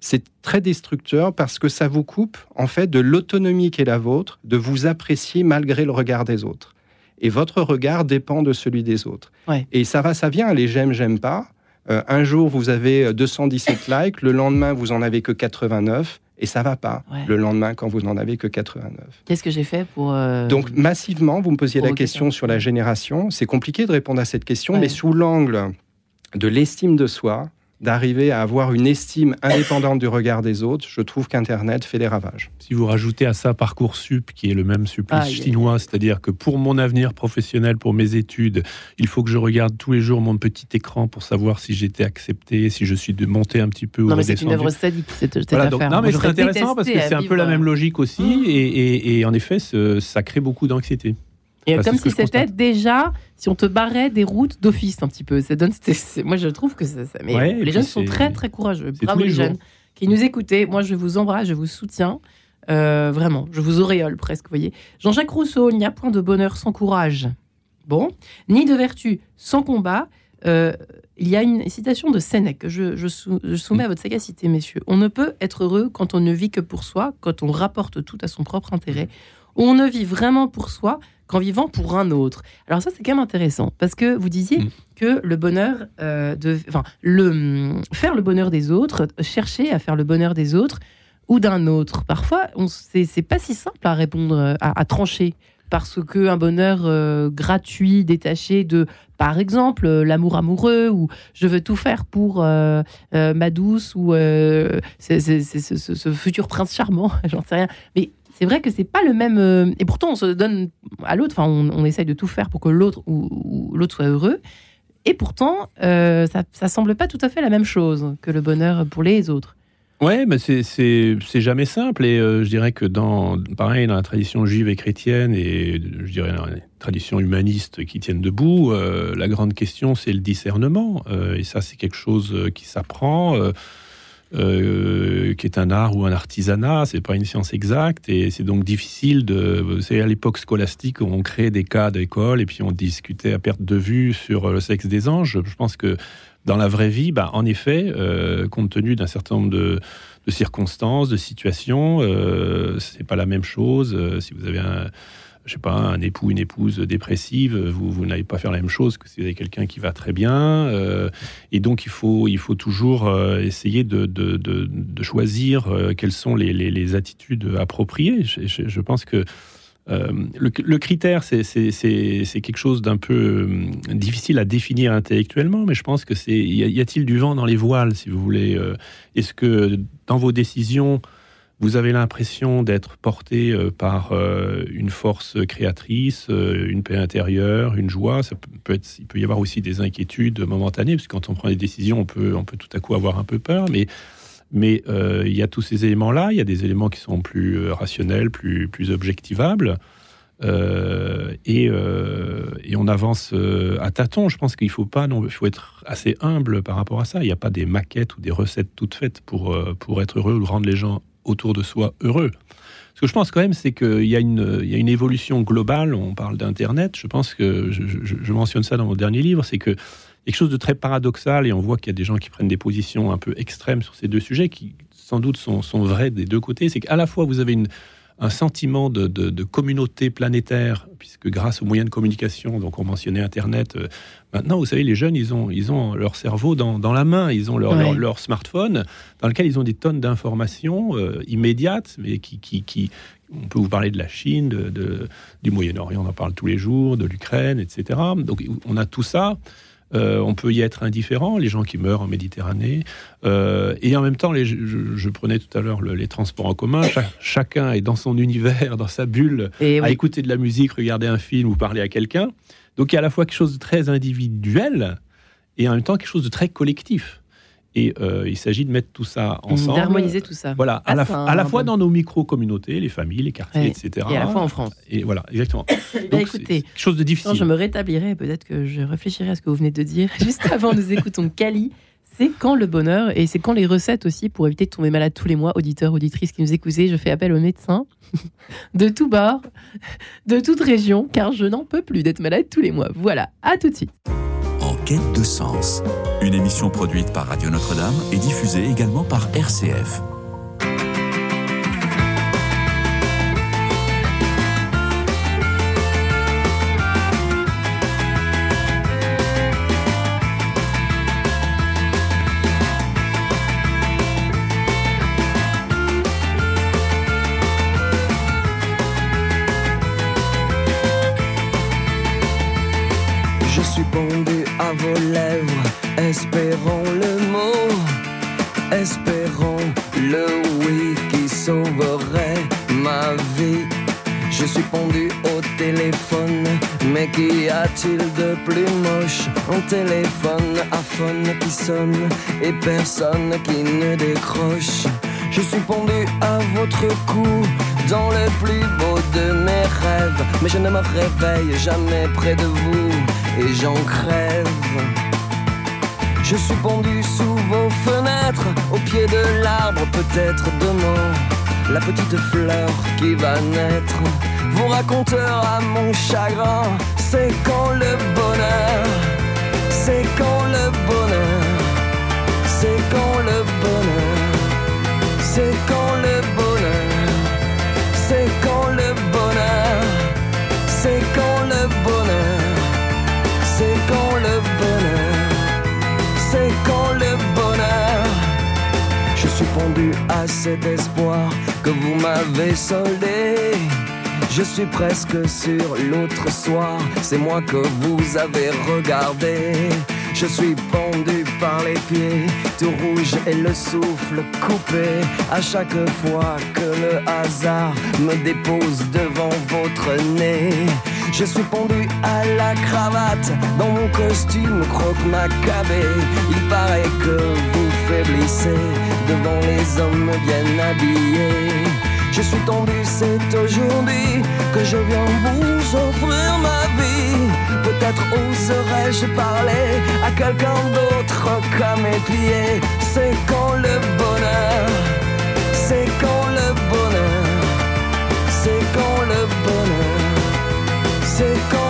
C'est très destructeur parce que ça vous coupe en fait de l'autonomie qui est la vôtre, de vous apprécier malgré le regard des autres. Et votre regard dépend de celui des autres. Et ça va, ça vient, les j'aime, j'aime pas euh, un jour, vous avez 217 euh, likes, le lendemain, vous en avez que 89. Et ça va pas le lendemain quand vous n'en avez que 89. Qu'est-ce que j'ai fait pour... Euh, Donc massivement, vous me posiez la question sur la génération. C'est compliqué de répondre à cette question, mais sous l'angle de l'estime de soi, d'arriver à avoir une estime indépendante du regard des autres, je trouve qu'Internet fait des ravages. Si vous rajoutez à ça Parcoursup, qui est le même supplice chinois, c'est-à-dire que pour mon avenir professionnel, pour mes études, il faut que je regarde tous les jours mon petit écran pour savoir si j'étais accepté, si je suis de monter un petit peu ou Non, mais c'est une œuvre sadique, cette, Non, mais c'est intéressant parce que c'est un peu la même logique aussi, mmh. et, et, en effet, ça crée beaucoup d'anxiété. Et comme si c'était déjà, si on te barrait des routes d'office un petit peu. Ça donne, moi je trouve que ça. mais les jeunes sont très très courageux. Bravo les, jeunes qui nous écoutez. Moi je vous embrasse, je vous soutiens. Euh, vraiment, je vous auréole presque, voyez. Jean-Jacques Rousseau, il n'y a point de bonheur sans courage. Bon, ni de vertu sans combat. Euh, il y a une citation de Sénèque que je, je, soumets à votre sagacité, messieurs. On ne peut être heureux quand on ne vit que pour soi, quand on rapporte tout à son propre intérêt. On ne vit vraiment pour soi qu'en vivant pour un autre. Alors ça, c'est quand même intéressant, parce que vous disiez mm. que le bonheur, euh, de, enfin, le, faire le bonheur des autres, chercher à faire le bonheur des autres ou d'un autre, parfois, c'est pas si simple à répondre, à, trancher parce que un bonheur euh, gratuit, détaché de, par exemple, l'amour amoureux, ou je veux tout faire pour euh, ma douce, ou ce, ce, futur prince charmant, j'en sais rien. Mais c'est vrai que c'est pas le même. Euh, et pourtant, on se donne à l'autre. On, essaye de tout faire pour que l'autre ou, l'autre soit heureux. Et pourtant, euh, ça, ça semble pas tout à fait la même chose que le bonheur pour les autres. Ouais, mais c'est jamais simple. Et euh, je dirais que dans, pareil, dans la tradition juive et chrétienne, et je dirais dans les traditions humanistes qui tiennent debout, la grande question, c'est le discernement. et ça, c'est quelque chose qui s'apprend. Qui est un art ou un artisanat, c'est pas une science exacte et c'est donc difficile de. C'est à l'époque scolastique où on créait des cas d'école et puis on discutait à perte de vue sur le sexe des anges. Je pense que dans la vraie vie, bah, en effet, euh, compte tenu d'un certain nombre de, circonstances, de situations, euh, c'est pas la même chose. Euh, si vous avez un je sais pas, un époux, une épouse dépressive, vous, vous n'allez pas faire la même chose que si vous avez quelqu'un qui va très bien. Euh, et donc, il faut, il faut toujours euh, essayer de, choisir euh, quelles sont les, les, attitudes appropriées. Je, pense que le, critère, c'est quelque chose d'un peu difficile à définir intellectuellement, mais je pense que c'est. Y a-t-il du vent dans les voiles, si vous voulez Est-ce que dans vos décisions, vous avez l'impression d'être porté euh, par euh, une force créatrice, euh, une paix intérieure, une joie. Ça peut être, il peut y avoir aussi des inquiétudes momentanées, parce que quand on prend des décisions, on peut, on peut tout à coup avoir un peu peur. Mais, il y a tous ces éléments-là. Il y a des éléments qui sont plus rationnels, plus, plus objectivables. Et, on avance à tâtons. Je pense qu'il faut pas, faut être assez humble par rapport à ça. Il n'y a pas des maquettes ou des recettes toutes faites pour, pour être heureux ou rendre les gens autour de soi heureux. Ce que je pense quand même, c'est qu'il y, y a une évolution globale. On parle d'Internet. Je pense que je, je, mentionne ça dans mon dernier livre, c'est que quelque chose de très paradoxal et on voit qu'il y a des gens qui prennent des positions un peu extrêmes sur ces deux sujets qui sans doute sont, sont vrais des deux côtés. C'est qu'à la fois vous avez une, un sentiment de, de, communauté planétaire, puisque grâce aux moyens de communication, donc on mentionnait Internet, euh, maintenant, vous savez, les jeunes, ils ont, ils ont leur cerveau dans, dans la main, ils ont leur, leur, smartphone, dans lequel ils ont des tonnes d'informations euh, immédiates, mais qui, qui, qui, on peut vous parler de la Chine, de, du Moyen-Orient, on en parle tous les jours, de l'Ukraine, etc. Donc on a tout ça. Euh, on peut y être indifférent, les gens qui meurent en Méditerranée. Euh, et en même temps, je, prenais tout à l'heure les transports en commun. chacun est dans son univers, dans sa bulle, à écouter de la musique, regarder un film ou parler à quelqu'un. Donc il y a à la fois quelque chose de très individuel et en même temps quelque chose de très collectif. Et euh, il s'agit de mettre tout ça ensemble. D'harmoniser tout ça. Voilà, à, la, à la fois dans nos micro-communautés, les familles, les quartiers, etc. Et à la fois en France. Et voilà, exactement. Eh écoutez, quelque chose de difficile. je me rétablirai, peut-être que je réfléchirai à ce que vous venez de dire. Juste avant, nous écoutons Kali. C'est quand le bonheur et c'est quand les recettes aussi pour éviter de tomber malade tous les mois, auditeurs, auditrices qui nous écoutez. Je fais appel aux médecins de tout bord, de toute région, car je n'en peux plus d'être malade tous les mois. Voilà, à tout de suite. Quête de sens. Une émission produite par Radio Notre-Dame et diffusée également par RCF. Espérons le mot, espérons le oui qui sauverait ma vie. Je suis pendu au téléphone, mais qu'y a-t-il de plus moche? Un téléphone à phone qui sonne et personne qui ne décroche. Je suis pendu à votre cou dans le plus beau de mes rêves, mais je ne me réveille jamais près de vous et j'en crève. Je suis pendu sous vos fenêtres, au pied de l'arbre, peut-être demain. La petite fleur qui va naître vous racontera mon chagrin. C'est quand le bonheur, c'est quand le bonheur, c'est quand le bonheur, c'est quand le bonheur, c'est quand le bonheur, c'est quand le bonheur, c'est quand le bonheur quand le bonheur. Je suis pendu à cet espoir que vous m'avez soldé. Je suis presque sur l'autre soir, c'est moi que vous avez regardé. Je suis pendu par les pieds, tout rouge et le souffle coupé. À chaque fois que le hasard me dépose devant votre nez. Je suis pendu à la cravate dans mon costume croque-macabé. Il paraît que vous faiblissez devant les hommes bien habillés. Je suis tendu, c'est aujourd'hui que je viens vous offrir ma vie. Peut-être oserais-je parler à quelqu'un d'autre qu'à mes pieds. C'est quand le bonheur, c'est quand le bonheur, c'est quand le bonheur. C'est quand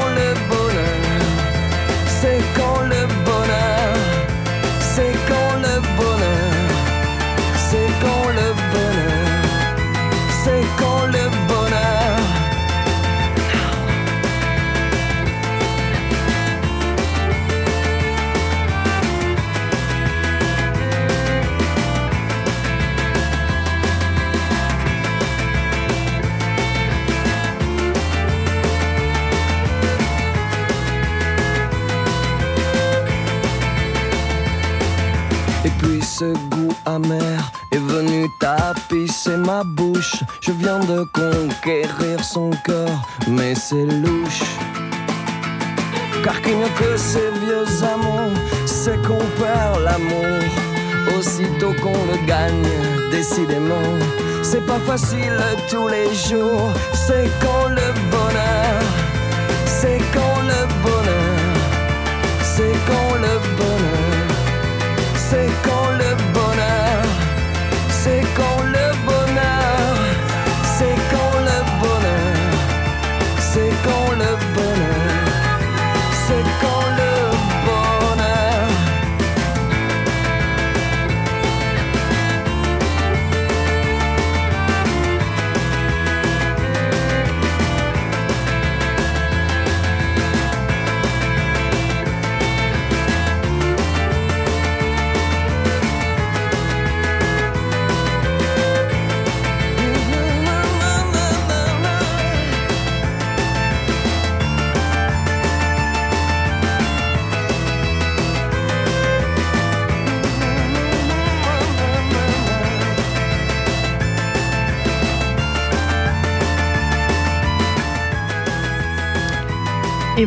ce goût amer est venu tapisser ma bouche. Je viens de conquérir son cœur, mais c'est louche. Car qu'il n'y a que ces vieux amants, c'est qu'on perd l'amour. Aussitôt qu'on le gagne, décidément, c'est pas facile tous les jours. C'est quand le bonheur, c'est quand le bonheur, c'est quand le bonheur, c'est quand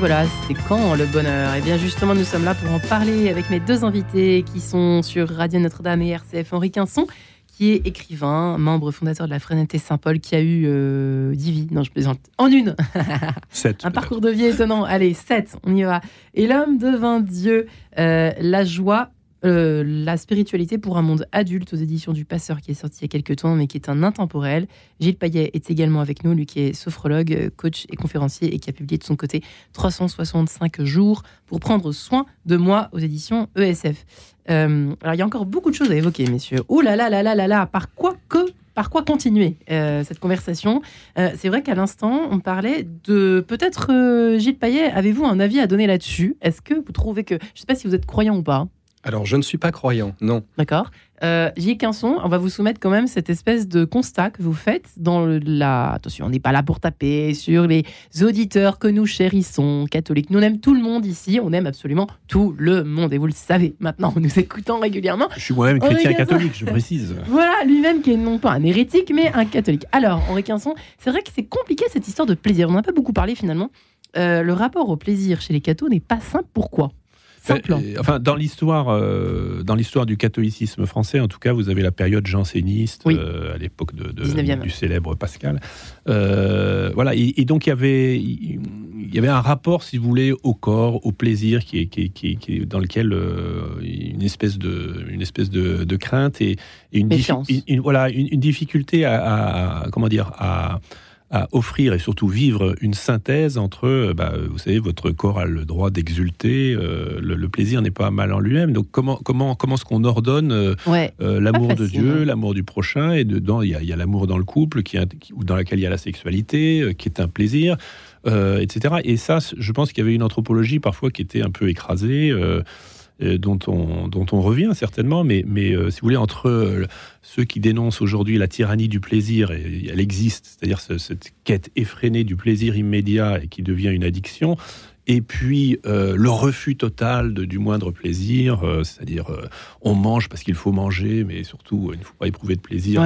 voilà, c'est quand le bonheur? Et eh bien justement, nous sommes là pour en parler avec mes deux invités qui sont sur Radio Notre-Dame et RCF. Henri Quinson, qui est écrivain, membre fondateur de la Frénété Saint-Paul, qui a eu euh, 10 vies, non je plaisante, en une Sept. Un parcours de vie étonnant. Allez, 7, on y va. Et l'homme devint Dieu, euh, la joie euh, la spiritualité pour un monde adulte aux éditions du Passeur qui est sorti il y a quelques temps mais qui est un intemporel. Gilles Payet est également avec nous, lui qui est sophrologue, coach et conférencier et qui a publié de son côté 365 jours pour prendre soin de moi aux éditions ESF. Euh, alors il y a encore beaucoup de choses à évoquer messieurs. Ouh là là là là là là, par quoi que par quoi continuer euh, cette conversation? C'est vrai qu'à l'instant, on parlait de peut-être Gilles Payet. Avez-vous un avis à donner là-dessus? Est-ce que vous trouvez que je ne sais pas si vous êtes croyant ou pas alors, je ne suis pas croyant, non. D'accord. Euh, J. Quinson, on va vous soumettre quand même cette espèce de constat que vous faites dans la. Attention, on n'est pas là pour taper sur les auditeurs que nous chérissons, catholiques. Nous, on aime tout le monde ici, on aime absolument tout le monde. Et vous le savez maintenant, en nous écoutant régulièrement. Je suis moi-même chrétien catholique, je précise. Voilà, lui-même qui est non pas un hérétique, mais un catholique. Alors, Henri Quinson, c'est vrai que c'est compliqué cette histoire de plaisir. On n'a pas beaucoup parlé finalement. Euh, le rapport au plaisir chez les cathos n'est pas simple. Pourquoi? Enfin, dans l'histoire, euh, dans l'histoire du catholicisme français, en tout cas, vous avez la période janséniste euh, à l'époque de, du célèbre Pascal. Euh, voilà, et, donc il y avait, il y avait un rapport, si vous voulez, au corps, au plaisir, qui est, qui, qui, dans lequel une espèce de, une espèce de, crainte et, une, voilà, une, difficulté à, à, comment dire, à à offrir et surtout vivre une synthèse entre, euh, bah, vous savez, votre corps a le droit d'exulter, euh, le, plaisir n'est pas mal en lui-même. Donc comment comment comment est-ce qu'on ordonne euh, l'amour de Dieu, l'amour du prochain et dedans il y a, l'amour dans le couple qui, ou dans lequel il y a la sexualité qui est un plaisir. etc. Et ça, je pense qu'il y avait une anthropologie parfois qui était un peu écrasée. Euh, dont, on, dont on revient certainement, mais, mais euh, si vous voulez, entre euh, ceux qui dénoncent aujourd'hui la tyrannie du plaisir, et elle existe, c'est-à-dire cette quête effrénée du plaisir immédiat et qui devient une addiction, et puis euh, le refus total de, du moindre plaisir, euh, c'est-à-dire euh, on mange parce qu'il faut manger, mais surtout il ne faut pas éprouver de plaisir.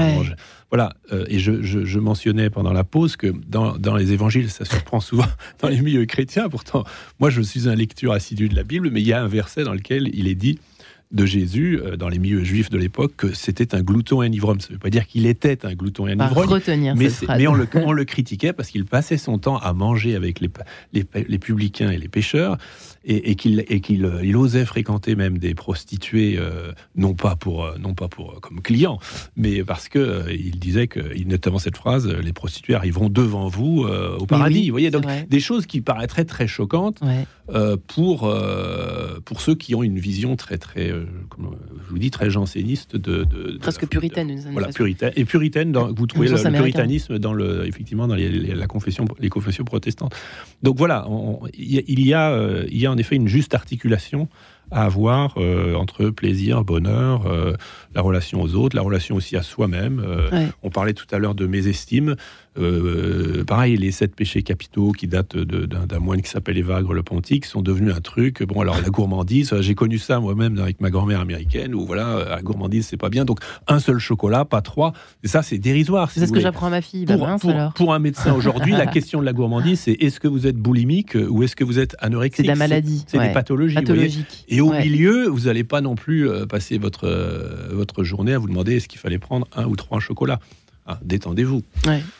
Voilà, et je, je, mentionnais pendant la pause que dans, dans, les évangiles, ça surprend souvent dans les milieux chrétiens, pourtant moi je suis un lecteur assidu de la Bible, mais il y a un verset dans lequel il est dit de Jésus euh, dans les milieux juifs de l'époque que c'était un glouton et un ivrogne. Ça ne veut pas dire qu'il était un glouton et un ivrogne, mais, mais on, le, on, le, critiquait parce qu'il passait son temps à manger avec les, les, les publicains et les pêcheurs et, qu'il qu'il euh, il osait fréquenter même des prostituées, euh, non pas pour non pas pour comme client, mais parce que il disait que, notamment cette phrase, les prostituées arriveront devant vous au paradis. vous voyez donc des choses qui paraîtraient très choquantes pour pour ceux qui ont une vision très très je vous dis, très janséniste de, presque puritaine. voilà, puritaine et puritaine. Dans, vous trouvez le, puritanisme dans le, effectivement dans les, la confession, les confessions protestantes. Donc voilà, il y, a, euh, il y a en effet une juste articulation à avoir euh, entre plaisir, bonheur, euh, la relation aux autres, la relation aussi à soi-même. On parlait tout à l'heure de mésestime. Euh, pareil, les sept péchés capitaux qui datent d'un moine qui s'appelle Évagre le Pontique sont devenus un truc. Bon, alors la gourmandise, j'ai connu ça moi-même avec ma grand-mère américaine où voilà, la gourmandise c'est pas bien. Donc un seul chocolat, pas trois. Et ça, c'est dérisoire. c'est ce que j'apprends à ma fille. Pour, pour, un médecin aujourd'hui, la question de la gourmandise, c'est est-ce que vous êtes boulimique ou est-ce que vous êtes anorexique? C'est de la maladie. C'est des pathologies. Et au milieu, vous n'allez pas non plus euh, passer votre, euh, votre journée à vous demander est-ce qu'il fallait prendre un ou trois chocolats. Ah, détendez-vous.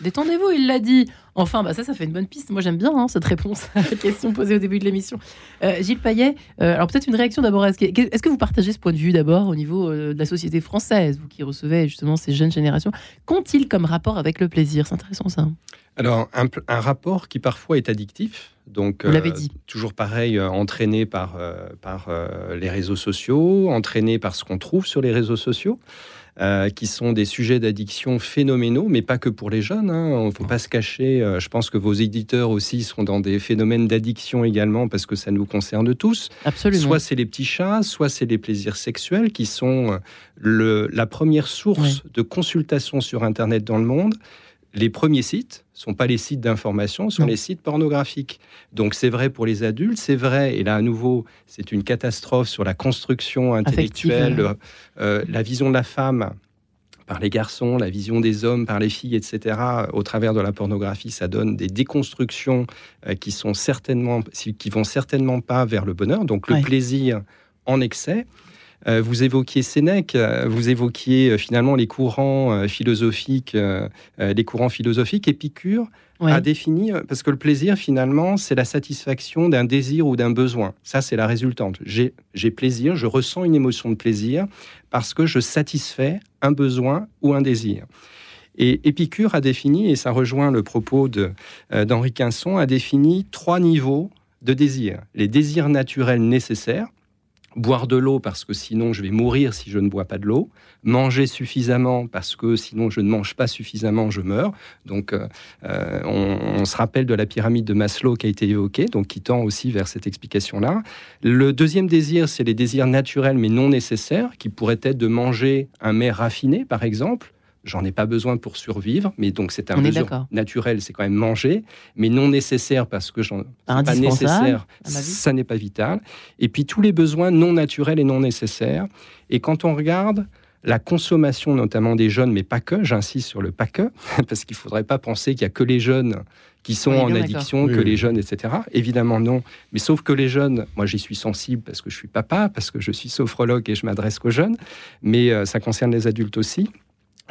Détendez-vous, il l'a dit. Enfin, bah ça, ça fait une bonne piste. Moi, j'aime bien hein, cette réponse à la question posée au début de l'émission. Euh, Gilles Payet, euh, alors peut-être une réaction d'abord. Est-ce que, vous partagez ce point de vue d'abord au niveau euh, de la société française, vous qui recevez justement ces jeunes générations? Qu'ont-ils comme rapport avec le plaisir? C'est intéressant ça. Alors, un, rapport qui parfois est addictif. Donc, vous l'avez dit. Toujours pareil, entraîné par, par les réseaux sociaux, entraîné par ce qu'on trouve sur les réseaux sociaux. Euh, qui sont des sujets d'addiction phénoménaux, mais pas que pour les jeunes. Hein. On ne faut pas se cacher. Euh, je pense que vos éditeurs aussi sont dans des phénomènes d'addiction également, parce que ça nous concerne tous. Absolument. Soit c'est les petits chats, soit c'est les plaisirs sexuels qui sont euh, le, la première source de consultation sur Internet dans le monde les premiers sites sont pas les sites d'information, sont les sites pornographiques. Donc c'est vrai pour les adultes, c'est vrai, et là à nouveau, c'est une catastrophe sur la construction intellectuelle, euh, la vision de la femme par les garçons, la vision des hommes par les filles, etc., au travers de la pornographie, ça donne des déconstructions qui sont certainement, qui vont certainement pas vers le bonheur. Donc le plaisir en excès. Euh, vous évoquiez Sénèque, euh, vous évoquiez euh, finalement les courants philosophiques, les courants philosophiques. Épicure a défini, parce que le plaisir finalement, c'est la satisfaction d'un désir ou d'un besoin. Ça, c'est la résultante. J'ai plaisir, je ressens une émotion de plaisir parce que je satisfais un besoin ou un désir. Et Épicure a défini, et ça rejoint le propos d'Henri Quinson, a défini trois niveaux de désir. Les désirs naturels nécessaires, boire de l'eau parce que sinon je vais mourir si je ne bois pas de l'eau, manger suffisamment parce que sinon je ne mange pas suffisamment, je meurs. Donc euh, euh, on, se rappelle de la pyramide de Maslow qui a été évoquée, donc qui tend aussi vers cette explication-là. Le deuxième désir, c'est les désirs naturels mais non nécessaires, qui pourraient être de manger un mets raffiné, par exemple, j'en ai pas besoin pour survivre, mais donc c'est un besoin naturel, c'est quand même manger, mais non nécessaire parce que j'en pas nécessaire, ça n'est pas vital. Et puis tous les besoins non naturels et non nécessaires. Et quand on regarde la consommation notamment des jeunes, mais pas que, j'insiste sur le pas que, parce qu'il ne faudrait pas penser qu'il y a que les jeunes qui sont en addiction, que les jeunes, etc. Évidemment non, mais sauf que les jeunes, moi j'y suis sensible parce que je suis papa, parce que je suis sophrologue et je m'adresse qu'aux jeunes, mais euh, ça concerne les adultes aussi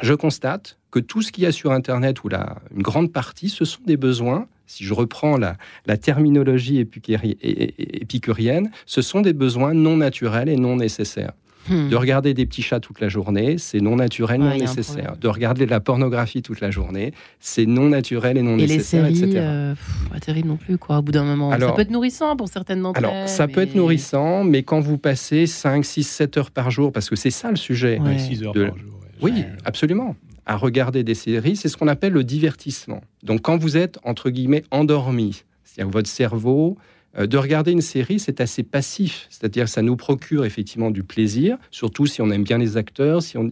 je constate que tout ce qu'il y a sur Internet, ou la, une grande partie, ce sont des besoins, si je reprends la, terminologie épicurienne, ce sont des besoins non naturels et non nécessaires. Hmm. De regarder des petits chats toute la journée, c'est non naturel, non nécessaire. De regarder de la pornographie toute la journée, c'est non naturel et non nécessaire, les séries, euh, pas terrible non plus, quoi. Au bout d'un moment, ça peut être nourrissant pour certaines d'entre elles. Alors, ça peut être nourrissant, mais quand vous passez 5, 6, 7 heures par jour, parce que c'est ça le sujet. 6 heures par jour. Oui, absolument. À regarder des séries, c'est ce qu'on appelle le divertissement. Donc quand vous êtes, entre guillemets, endormi, c'est-à-dire votre cerveau, euh, de regarder une série, c'est assez passif, c'est-à-dire ça nous procure effectivement du plaisir, surtout si on aime bien les acteurs, si on,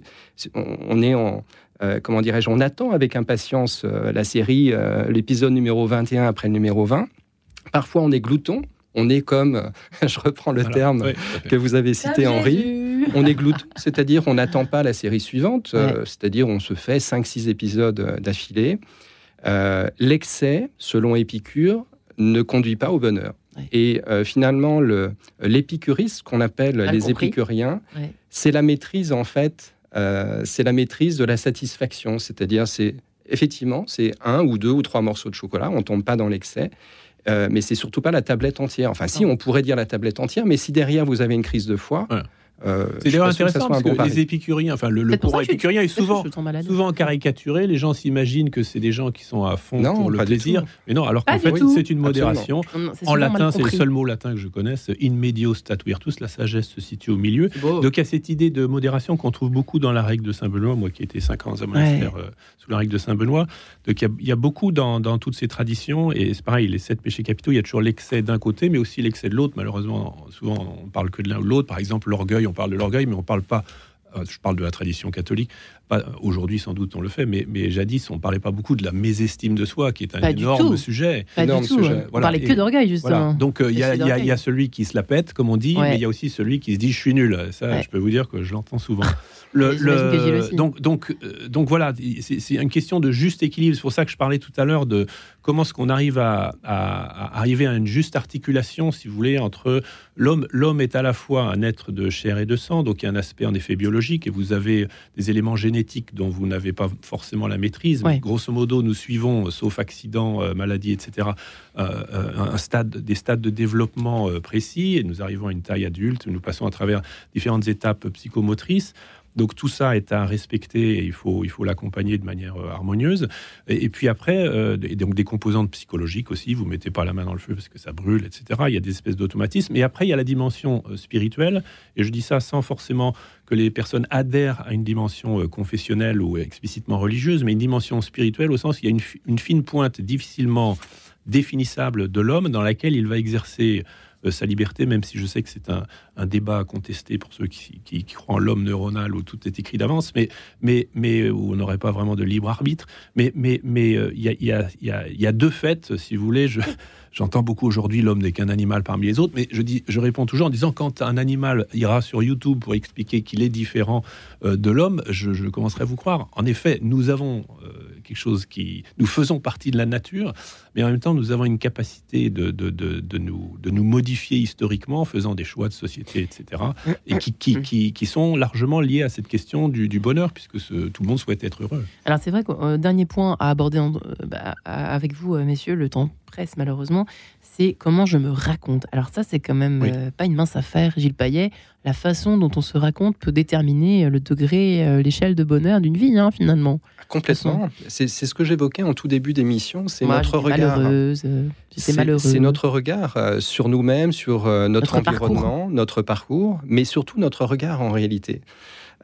on est en, euh, comment dirais-je, on attend avec impatience euh, la série, l'épisode numéro 21 après le numéro 20. Parfois on est glouton, on est comme, je reprends le terme que vous avez cité, Henri, on est glouton, c'est-à-dire on n'attend pas la série suivante, euh, c'est-à-dire on se fait 5-6 épisodes euh, d'affilée. Euh, l'excès, selon Épicure, ne conduit pas au bonheur. Et finalement, l'épicurisme, qu'on appelle les épicuriens, c'est la maîtrise, en fait, c'est la maîtrise de la satisfaction. C'est-à-dire, c'est effectivement, c'est un ou deux ou trois morceaux de chocolat, on tombe pas dans l'excès. Mais c'est surtout pas la tablette entière. Enfin, si, on pourrait dire la tablette entière, mais si derrière vous avez une crise de foie, euh, c'est d'ailleurs intéressant parce que les épicuriens, enfin le, courant épicurien est souvent, souvent caricaturé. Les gens s'imaginent que c'est des gens qui sont à fond pour le plaisir, mais non. Alors qu'en fait, c'est une modération. en latin, c'est le seul mot latin que je connaisse. In medio stat virtus, la sagesse se situe au milieu. Donc il y a cette idée de modération qu'on trouve beaucoup dans la règle de Saint Benoît. Moi, qui étais cinq ans à monastère euh, sous la règle de Saint Benoît, donc il y, a beaucoup dans, dans toutes ces traditions. Et c'est pareil, les sept péchés capitaux, il y a toujours l'excès d'un côté, mais aussi l'excès de l'autre. Malheureusement, souvent on parle que de l'un ou de l'autre. Par exemple, l'orgueil on parle de l'orgueil, mais on parle pas. Euh, je parle de la tradition catholique. Aujourd'hui, sans doute, on le fait, mais, mais jadis, on parlait pas beaucoup de la mésestime de soi, qui est un énorme sujet. Pas énorme du tout. Sujet. On parlait que d'orgueil, justement. Donc, euh, il y, a celui qui se la pète, comme on dit, mais il y a aussi celui qui se dit je suis nul. Ça, je peux vous dire que je l'entends souvent. Le, donc, donc, euh, donc voilà, c'est une question de juste équilibre. C'est pour ça que je parlais tout à l'heure de comment est-ce qu'on arrive à, arriver à une juste articulation, si vous voulez, entre l'homme. L'homme est à la fois un être de chair et de sang, donc il y a un aspect en effet biologique, et vous avez des éléments génétiques dont vous n'avez pas forcément la maîtrise. grosso modo, nous suivons, sauf accident, euh, maladie, etc., euh, un stade, des stades de développement précis, et nous arrivons à une taille adulte. Nous passons à travers différentes étapes psychomotrices. Donc tout ça est à respecter et il faut il faut l'accompagner de manière euh, harmonieuse. Et, puis après, euh, donc des composantes psychologiques aussi. Vous mettez pas la main dans le feu parce que ça brûle, etc. Il y a des espèces d'automatismes. Et après, il y a la dimension euh, spirituelle. Et je dis ça sans forcément que les personnes adhèrent à une dimension confessionnelle ou explicitement religieuse, mais une dimension spirituelle au sens qu'il y a une, une fine pointe difficilement définissable de l'homme dans laquelle il va exercer sa liberté, même si je sais que c'est un, débat à contester pour ceux qui, croient en l'homme neuronal où tout est écrit d'avance, mais, mais, mais où on n'aurait pas vraiment de libre arbitre. Mais il mais, il y, a, y, a, deux faits, si vous voulez. Je, J'entends beaucoup aujourd'hui l'homme n'est qu'un animal parmi les autres, mais je, dis, je réponds toujours en disant quand un animal ira sur YouTube pour expliquer qu'il est différent euh, de l'homme, je, commencerai à vous croire. En effet, nous avons euh, quelque chose qui... Nous faisons partie de la nature, mais en même temps, nous avons une capacité de, de, de, nous, de nous modifier historiquement en faisant des choix de société, etc., et qui, qui, qui, sont largement liés à cette question du, du bonheur, puisque tout le monde souhaite être heureux. Alors c'est vrai qu'un dernier point à aborder bah, avec vous, messieurs, le temps presse malheureusement, c'est comment je me raconte. Alors ça, c'est quand même euh, pas une mince affaire, Gilles Payet. La façon dont on se raconte peut déterminer euh, le degré, euh, l'échelle de bonheur d'une vie, hein, finalement. Complètement. C'est ce que j'évoquais en tout début d'émission. C'est notre regard. Malheureuse. C'est notre regard sur nous-mêmes, sur notre, environnement, notre parcours, mais surtout notre regard en réalité.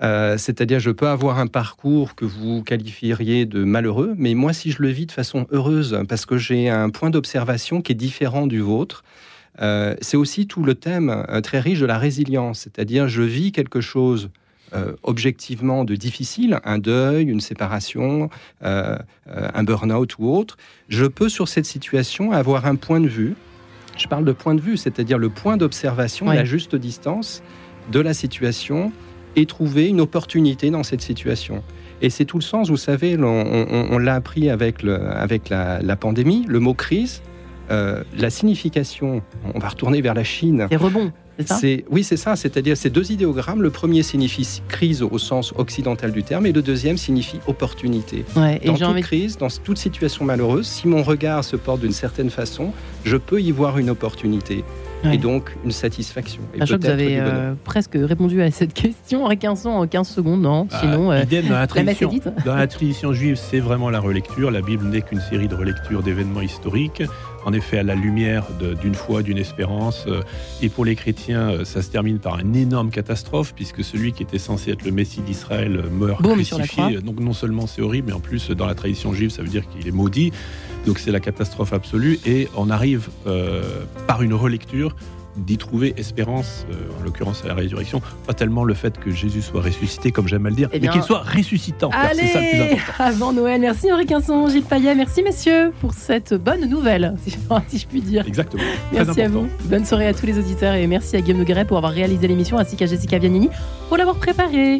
Euh, c'est-à-dire, je peux avoir un parcours que vous qualifieriez de malheureux, mais moi, si je le vis de façon heureuse, parce que j'ai un point d'observation qui est différent du vôtre, euh, c'est aussi tout le thème euh, très riche de la résilience. C'est-à-dire, je vis quelque chose objectivement de difficile, un deuil, une séparation, un burn-out ou autre. Je peux, sur cette situation, avoir un point de vue. Je parle de point de vue, c'est-à-dire le point d'observation, la juste distance de la situation et trouver une opportunité dans cette situation. Et c'est tout le sens, vous savez, on, l'a appris avec, le, avec la, pandémie, le mot crise, euh, la signification, on va retourner vers la Chine. C'est rebond. C'est oui, c'est ça. C'est-à-dire, ces deux idéogrammes. Le premier signifie crise au sens occidental du terme, et le deuxième signifie opportunité. Ouais, dans toute crise, dans toute situation malheureuse, si mon regard se porte d'une certaine façon, je peux y voir une opportunité et donc une satisfaction. Et je que vous avez euh, presque répondu à cette question en 15, en 15 secondes, non bah, Sinon, euh, dans la, tradition, dans la tradition juive, c'est vraiment la relecture. La Bible n'est qu'une série de relectures d'événements historiques. En effet, à la lumière d'une foi, d'une espérance. Euh, et pour les chrétiens, ça se termine par une énorme catastrophe, puisque celui qui était censé être le Messie d'Israël meurt crucifié. Donc non seulement c'est horrible, mais en plus, dans la tradition juive, ça veut dire qu'il est maudit. Donc c'est la catastrophe absolue. Et on arrive euh, par une relecture d'y trouver espérance, euh, en l'occurrence à la résurrection, pas tellement le fait que Jésus soit ressuscité, comme j'aime à le dire, eh mais qu'il soit ressuscitant. Allez, ça le plus important. Avant Noël, merci Henri Quinson, Gilles Payet, merci messieurs pour cette bonne nouvelle, si, je puis dire. Exactement. Merci à vous. Bonne soirée à tous les auditeurs et merci à Guillaume Nogueret pour avoir réalisé l'émission, ainsi qu'à Jessica Vianini pour l'avoir préparée.